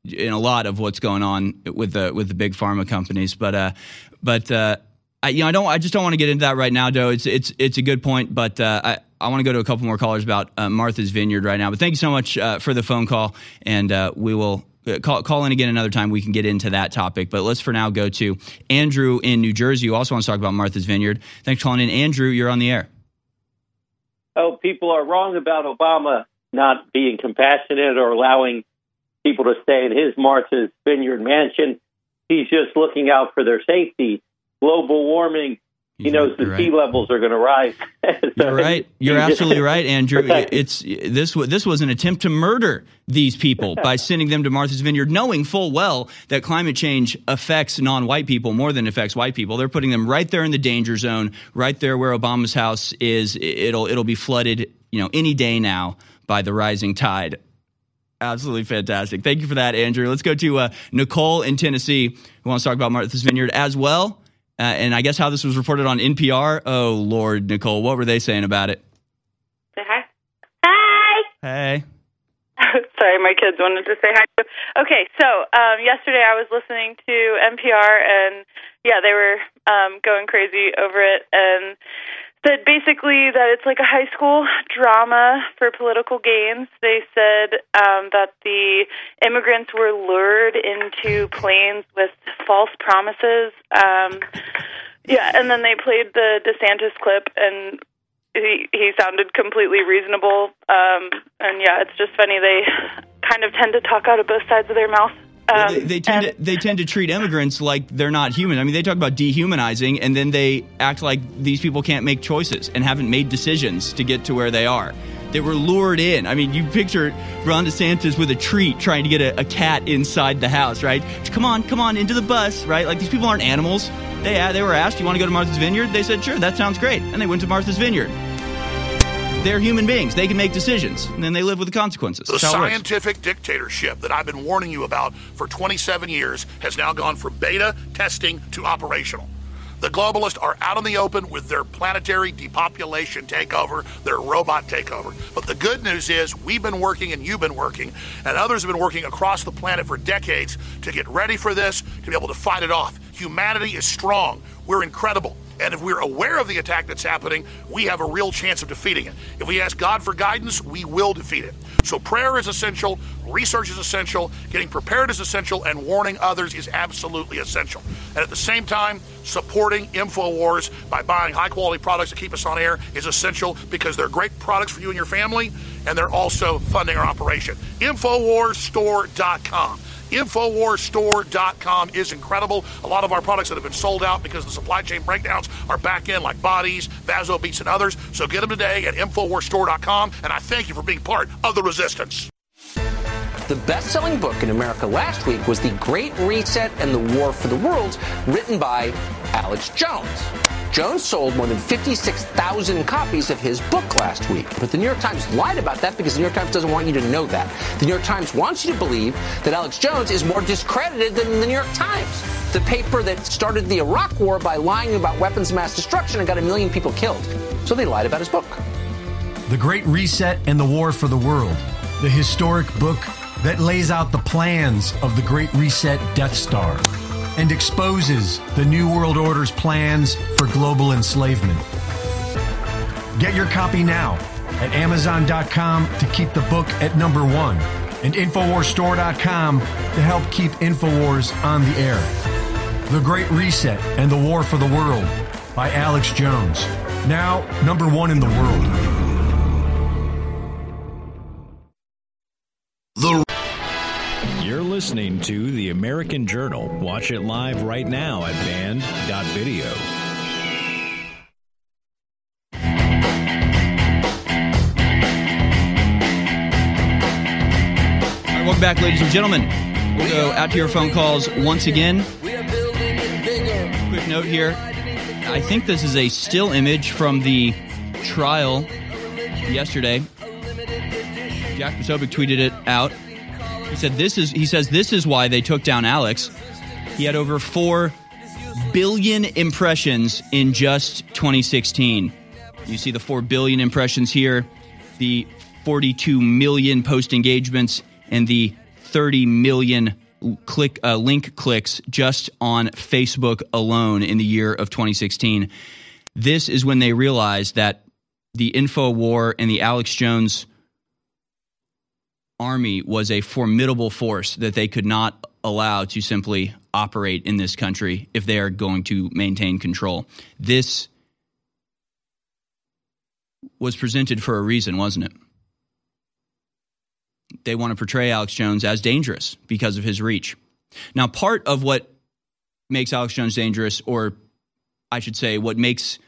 in a lot of what's going on with the with the big pharma companies, but uh, but uh, I, you know, I don't, I just don't want to get into that right now, Joe. It's it's it's a good point, but uh, I. I want to go to a couple more callers about uh, Martha's Vineyard right now. But thank you so much uh, for the phone call, and uh, we will call, call in again another time. We can get into that topic. But let's for now go to Andrew in New Jersey, also wants to talk about Martha's Vineyard. Thanks for calling in. Andrew, you're on the air. oh, people are wrong about Obama not being compassionate or allowing people to stay in his Martha's Vineyard mansion. He's just looking out for their safety. Global warming, he knows the you're sea levels are going to rise. You're right. You're absolutely right, Andrew. It's this. This was an attempt to murder these people by sending them to Martha's Vineyard, knowing full well that climate change affects non-white people more than it affects white people. They're putting them right there in the danger zone, right there where Obama's house is. It'll it'll be flooded, you know, any day now by the rising tide. Absolutely fantastic. Thank you for that, Andrew. Let's go to uh, Nicole in Tennessee, who wants to talk about Martha's Vineyard as well. Uh, and I guess how this was reported on NPR. Oh Lord, Nicole, what were they saying about it? Say hi. Hi. Hey. Sorry, my kids wanted to say hi. Okay, so um, yesterday I was listening to NPR, and yeah, they were um, going crazy over it, and said basically that it's like a high school drama for political gains. They said um, that the immigrants were lured into planes with false promises. Um, yeah, and then they played the DeSantis clip, and he he sounded completely reasonable. Um, and yeah, it's just funny. They kind of tend to talk out of both sides of their mouth. Um, they, they tend to they tend to treat immigrants like they're not human. I mean, they talk about dehumanizing, and then they act like these people can't make choices and haven't made decisions to get to where they are. They were lured in. I mean, you picture Ron DeSantis with a treat trying to get a, a cat inside the house, right? Come on, come on, into the bus, right? Like these people aren't animals. They uh, they were asked, "You want to go to Martha's Vineyard?" They said, "Sure, that sounds great," and they went to Martha's Vineyard. They're human beings. They can make decisions, and then they live with the consequences. The That's how it works. scientific dictatorship that I've been warning you about for 27 years has now gone from beta testing to operational. The globalists are out in the open with their planetary depopulation takeover, their robot takeover. But the good news is we've been working and you've been working, and others have been working across the planet for decades to get ready for this, to be able to fight it off. Humanity is strong. We're incredible. And if we're aware of the attack that's happening, we have a real chance of defeating it. If we ask God for guidance, we will defeat it. So prayer is essential, research is essential, getting prepared is essential, and warning others is absolutely essential. And at the same time, supporting InfoWars by buying high quality products to keep us on air is essential because they're great products for you and your family, and they're also funding our operation. InfoWarsStore.com. InfoWarsStore.com is incredible. A lot of our products that have been sold out because the supply chain breakdowns are back in, like bodies, VasoBeets, and others. So get them today at InfoWarsStore.com, and I thank you for being part of the resistance. The best selling book in America last week was The Great Reset and the War for the World, written by Alex Jones. Jones sold more than 56,000 copies of his book last week. But the New York Times lied about that because the New York Times doesn't want you to know that. The New York Times wants you to believe that Alex Jones is more discredited than the New York Times. The paper that started the Iraq War by lying about weapons of mass destruction and got a million people killed. So they lied about his book. The Great Reset and the War for the World, the historic book that lays out the plans of the Great Reset Death Star and exposes the New World Order's plans for global enslavement. Get your copy now at Amazon.com to keep the book at number one and InfoWarsStore.com to help keep InfoWars on the air. The Great Reset and the War for the World by Alex Jones. Now, number one in the world. Listening to The American Journal. Watch it live right now at banned.video. Right, welcome back, ladies and gentlemen. We'll go out to your phone calls once again. Quick note here. I think this is a still image from the trial yesterday. Jack Posobiec tweeted it out. He said this is he says this is why they took down Alex. He had over 4 billion impressions in just 2016. You see the 4 billion impressions here, the 42 million post engagements and the 30 million click uh, link clicks just on Facebook alone in the year of 2016. This is when they realized that the info war and the Alex Jones army was a formidable force that they could not allow to simply operate in this country if they are going to maintain control. This was presented for a reason, wasn't it? They want to portray Alex Jones as dangerous because of his reach. Now, part of what makes Alex Jones dangerous, or I should say, what makes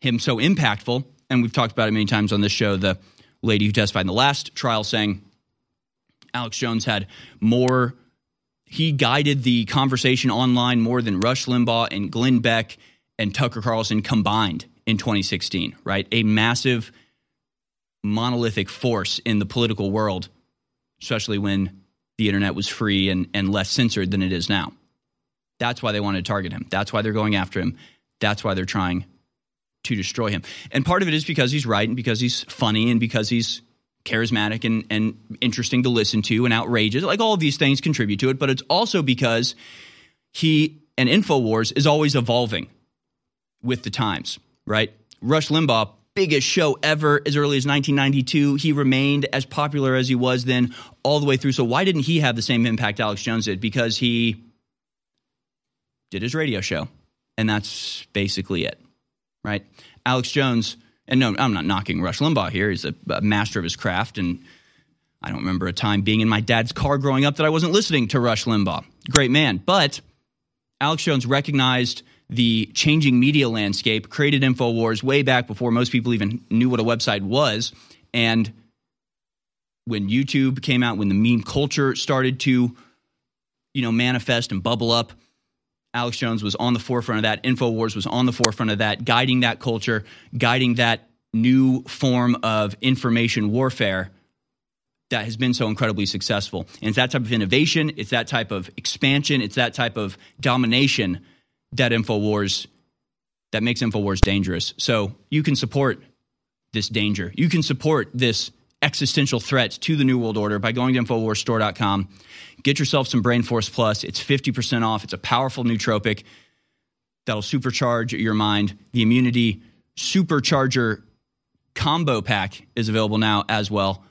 him so impactful, and we've talked about it many times on this show, the lady who testified in the last trial saying Alex Jones had more, he guided the conversation online more than Rush Limbaugh and Glenn Beck and Tucker Carlson combined in 2016, right? A massive monolithic force in the political world, especially when the internet was free and, and less censored than it is now. That's why they wanted to target him. That's why they're going after him. That's why they're trying to destroy him. And part of it is because he's right and because he's funny and because he's charismatic and, and interesting to listen to and outrageous. Like all of these things contribute to it, but it's also because he and InfoWars is always evolving with the times, right? Rush Limbaugh, biggest show ever as early as 1992. He remained as popular as he was then all the way through. So why didn't he have the same impact Alex Jones did? Because he did his radio show. And that's basically it, right? Alex Jones, and no, I'm not knocking Rush Limbaugh here. He's a, a master of his craft. And I don't remember a time being in my dad's car growing up that I wasn't listening to Rush Limbaugh. Great man. But Alex Jones recognized the changing media landscape, created InfoWars way back before most people even knew what a website was. And when YouTube came out, when the meme culture started to, you know, manifest and bubble up, Alex Jones was on the forefront of that. InfoWars was on the forefront of that, guiding that culture, guiding that new form of information warfare that has been so incredibly successful. And it's that type of innovation, it's that type of expansion, it's that type of domination that InfoWars that makes InfoWars dangerous. So you can support this danger. You can support this existential threats to the New World Order by going to InfoWarsStore.com. Get yourself some Brain Force Plus. It's 50% off. It's a powerful nootropic that'll supercharge your mind. The Immunity Supercharger combo pack is available now as well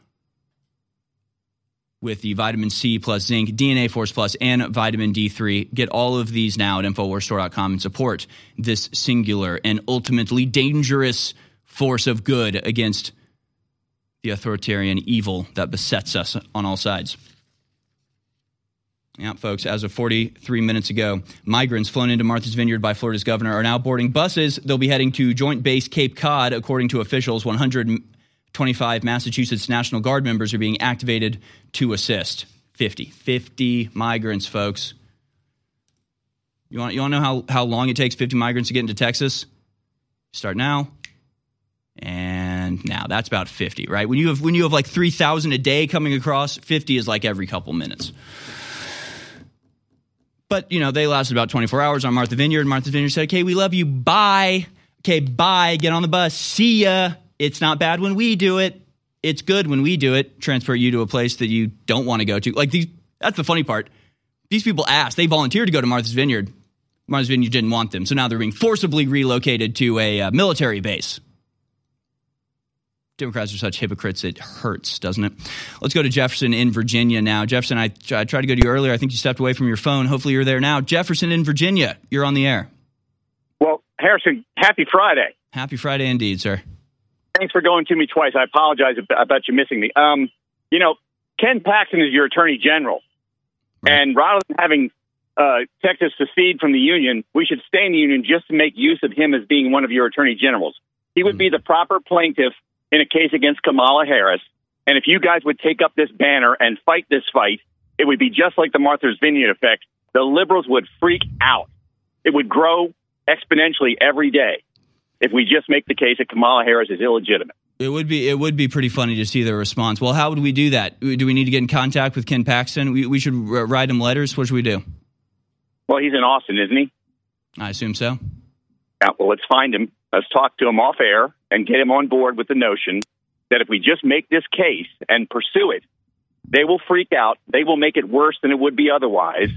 with the vitamin C plus zinc, DNA Force Plus, and vitamin D3. Get all of these now at InfoWarsStore.com and support this singular and ultimately dangerous force of good against the authoritarian evil that besets us on all sides. Yeah, folks, as of 43 minutes ago, migrants flown into Martha's Vineyard by Florida's governor are now boarding buses. They'll be heading to Joint Base Cape Cod, according to officials. 125 Massachusetts National Guard members are being activated to assist. 50. 50 migrants, folks. You want, you want to know how, how long it takes 50 migrants to get into Texas? Start now. And now that's about 50, right? When you have when you have like 3,000 a day coming across, 50 is like every couple minutes. But, you know, they lasted about 24 hours on Martha Vineyard. Martha Vineyard said, okay, we love you. Bye. Okay, bye. Get on the bus. See ya. It's not bad when we do it. It's good when we do it. Transport you to a place that you don't want to go to. Like these, that's the funny part. These people asked, they volunteered to go to Martha's Vineyard. Martha's Vineyard didn't want them. So now they're being forcibly relocated to a uh, military base. Democrats are such hypocrites, it hurts, doesn't it? Let's go to Jefferson in Virginia now. Jefferson, I, I tried to go to you earlier. I think you stepped away from your phone. Hopefully, you're there now. Jefferson in Virginia, you're on the air. Well, Harrison, happy Friday. Happy Friday indeed, sir. Thanks for going to me twice. I apologize about you missing me. Um, you know, Ken Paxton is your attorney general. And rather than having uh, Texas secede from the union, we should stay in the union just to make use of him as being one of your attorney generals. He would be the proper plaintiff in a case against Kamala Harris. And if you guys would take up this banner and fight this fight, it would be just like the Martha's Vineyard effect. The liberals would freak out. It would grow exponentially every day if we just make the case that Kamala Harris is illegitimate. It would be it would be pretty funny to see their response. Well, how would we do that? Do we need to get in contact with Ken Paxton? We, we should write him letters. What should we do? Well, he's in Austin, isn't he? I assume so. Yeah, well, let's find him. Let's talk to him off air and get him on board with the notion that if we just make this case and pursue it, they will freak out. They will make it worse than it would be otherwise,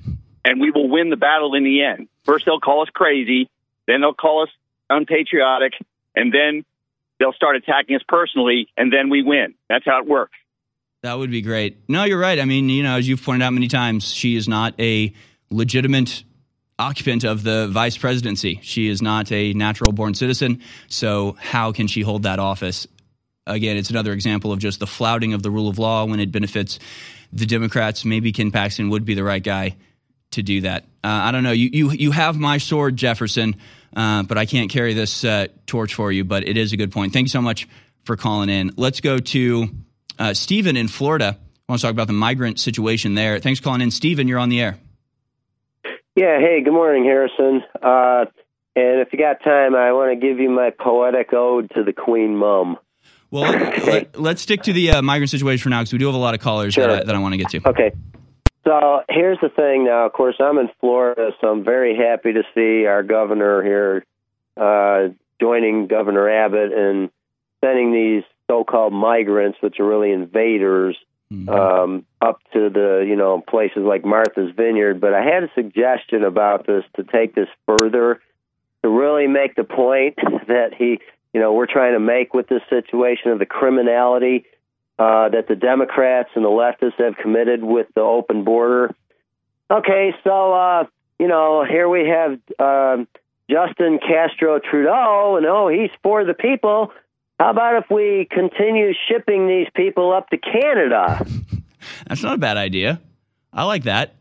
and we will win the battle in the end. First, they'll call us crazy, then they'll call us unpatriotic, and then they'll start attacking us personally, and then we win. That's how it works. That would be great. No, you're right. I mean, you know, as you've pointed out many times, she is not a legitimate occupant of the vice presidency. She is not a natural born citizen. So, how can she hold that office? Again, it's another example of just the flouting of the rule of law when it benefits the Democrats. Maybe Ken Paxton would be the right guy to do that. Uh, I don't know. You, you, you have my sword, Jefferson, uh, but I can't carry this uh, torch for you. But it is a good point. Thank you so much for calling in. Let's go to uh, Stephen in Florida. I want to talk about the migrant situation there. Thanks for calling in. Stephen, you're on the air. Yeah, hey, good morning, Harrison. Uh, and if you got time, I want to give you my poetic ode to the Queen Mum. Well, let, us stick to the uh, migrant situation for now because we do have a lot of callers sure. that, I, that I want to get to. Okay. So here's the thing now. Of course, I'm in Florida, so I'm very happy to see our governor here uh, joining Governor Abbott and sending these so called migrants, which are really invaders, mm-hmm. um, up to the you know places like Martha's Vineyard. But I had a suggestion about this to take this further to really make the point that he you know we're trying to make with this situation of the criminality uh, that the Democrats and the leftists have committed with the open border. Okay, so uh, you know here we have. Uh, Justin Castro Trudeau, and oh, he's for the people. How about if we continue shipping these people up to Canada? That's not a bad idea. I like that.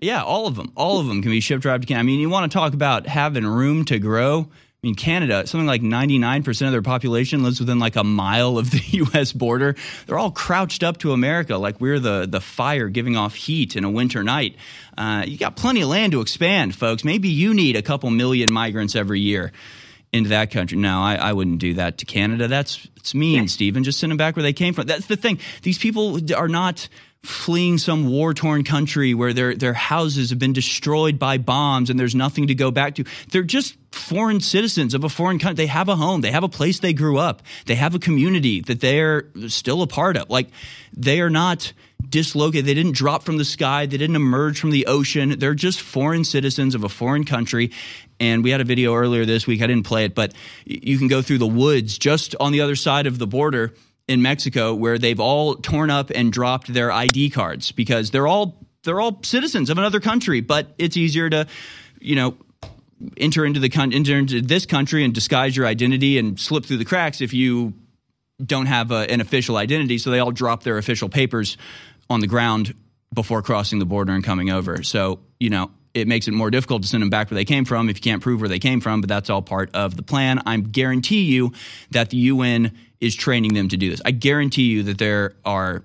Yeah, all of them. All of them can be shipped right to Canada. I mean, you want to talk about having room to grow. I mean, Canada, something like 99% of their population lives within like a mile of the U.S. border. They're all crouched up to America like we're the, the fire giving off heat in a winter night. Uh, you got plenty of land to expand, folks. Maybe you need a couple million migrants every year into that country. No, I, I wouldn't do that to Canada. That's it's mean, Stephen. Just send them back where they came from. That's the thing. These people are not fleeing some war torn country where their their houses have been destroyed by bombs and there's nothing to go back to. They're just foreign citizens of a foreign country. They have a home. They have a place they grew up. They have a community that they're still a part of. Like they are not dislocated. They didn't drop from the sky. They didn't emerge from the ocean. They're just foreign citizens of a foreign country. And we had a video earlier this week. I didn't play it, but you can go through the woods just on the other side of the border in Mexico where they've all torn up and dropped their ID cards because they're all they're all citizens of another country, but it's easier to, you know, enter into the enter into this country and disguise your identity and slip through the cracks if you don't have a, an official identity. So they all drop their official papers on the ground before crossing the border and coming over. So you know it makes it more difficult to send them back where they came from if you can't prove where they came from, but that's all part of the plan. I guarantee you that the UN is training them to do this. I guarantee you that there are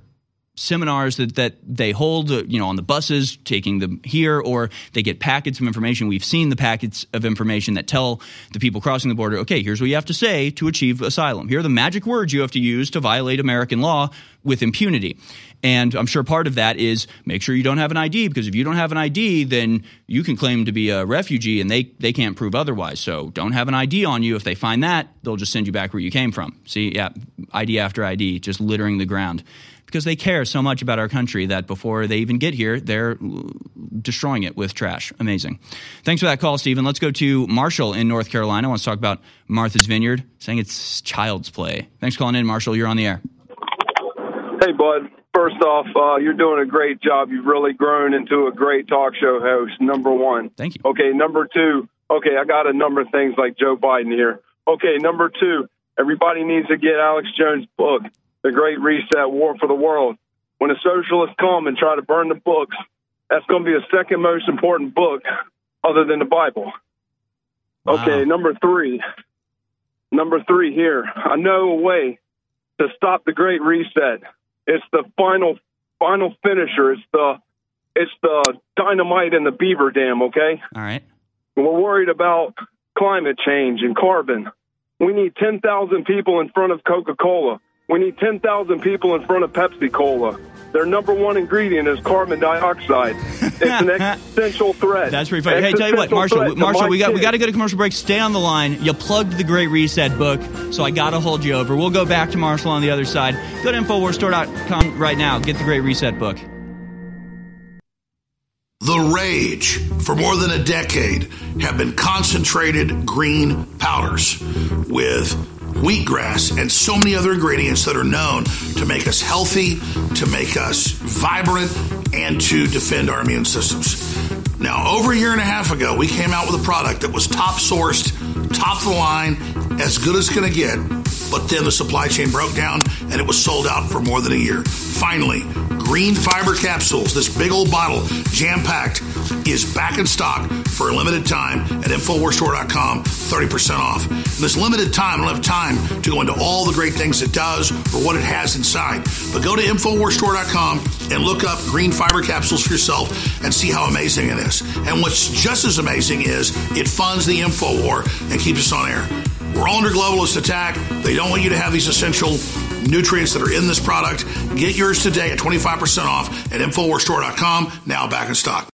seminars that, that they hold, uh, you know, on the buses, taking them here, or they get packets of information. We've seen the packets of information that tell the people crossing the border, okay, here's what you have to say to achieve asylum. Here are the magic words you have to use to violate American law with impunity. And I'm sure part of that is make sure you don't have an ID because if you don't have an ID, then you can claim to be a refugee and they, they can't prove otherwise. So don't have an ID on you. If they find that, they'll just send you back where you came from. See, yeah, ID after ID, just littering the ground because they care so much about our country that before they even get here, they're destroying it with trash. Amazing. Thanks for that call, Stephen. Let's go to Marshall in North Carolina. Wants to talk about Martha's Vineyard, saying it's child's play. Thanks for calling in, Marshall. You're on the air. Hey, bud. First off, uh, you're doing a great job. You've really grown into a great talk show host. Number one. Thank you. Okay, number two. Okay, I got a number of things like Joe Biden here. Okay, number two. Everybody needs to get Alex Jones' book, The Great Reset: War for the World. When the socialists come and try to burn the books, that's going to be the second most important book, other than the Bible. Okay, number three. Number three here. I know a way to stop the Great Reset. It's the final final finisher. It's the it's the dynamite in the beaver dam, okay? All right. We're worried about climate change and carbon. We need 10,000 people in front of Coca-Cola. We need 10,000 people in front of Pepsi Cola. Their number one ingredient is carbon dioxide. It's an existential threat. That's pretty funny. Hey, tell you what, Marshall, Marshall, we got we got to go to commercial break. Stay on the line. You plugged the Great Reset book, so I got to hold you over. We'll go back to Marshall on the other side. Go to InfoWarsStore.com right now. Get the Great Reset book. The rage for more than a decade have been concentrated green powders with wheatgrass and so many other ingredients that are known to make us healthy, to make us vibrant, and to defend our immune systems. Now, over a year and a half ago, we came out with a product that was top sourced, top of the line, as good as it's going to get. But then the supply chain broke down and it was sold out for more than a year. Finally, green fiber capsules, this big old bottle, jam packed, is back in stock for a limited time at InfoWarsStore.com, 30% off. And this limited time, I don't have time to go into all the great things it does or what it has inside. But go to InfoWarsStore.com and look up green fiber capsules for yourself and see how amazing it is. And what's just as amazing is it funds the info war and keeps us on air. We're all under globalist attack. They don't want you to have these essential nutrients that are in this product. Get yours today at 25% off at InfoWarsStore.com. Now back in stock.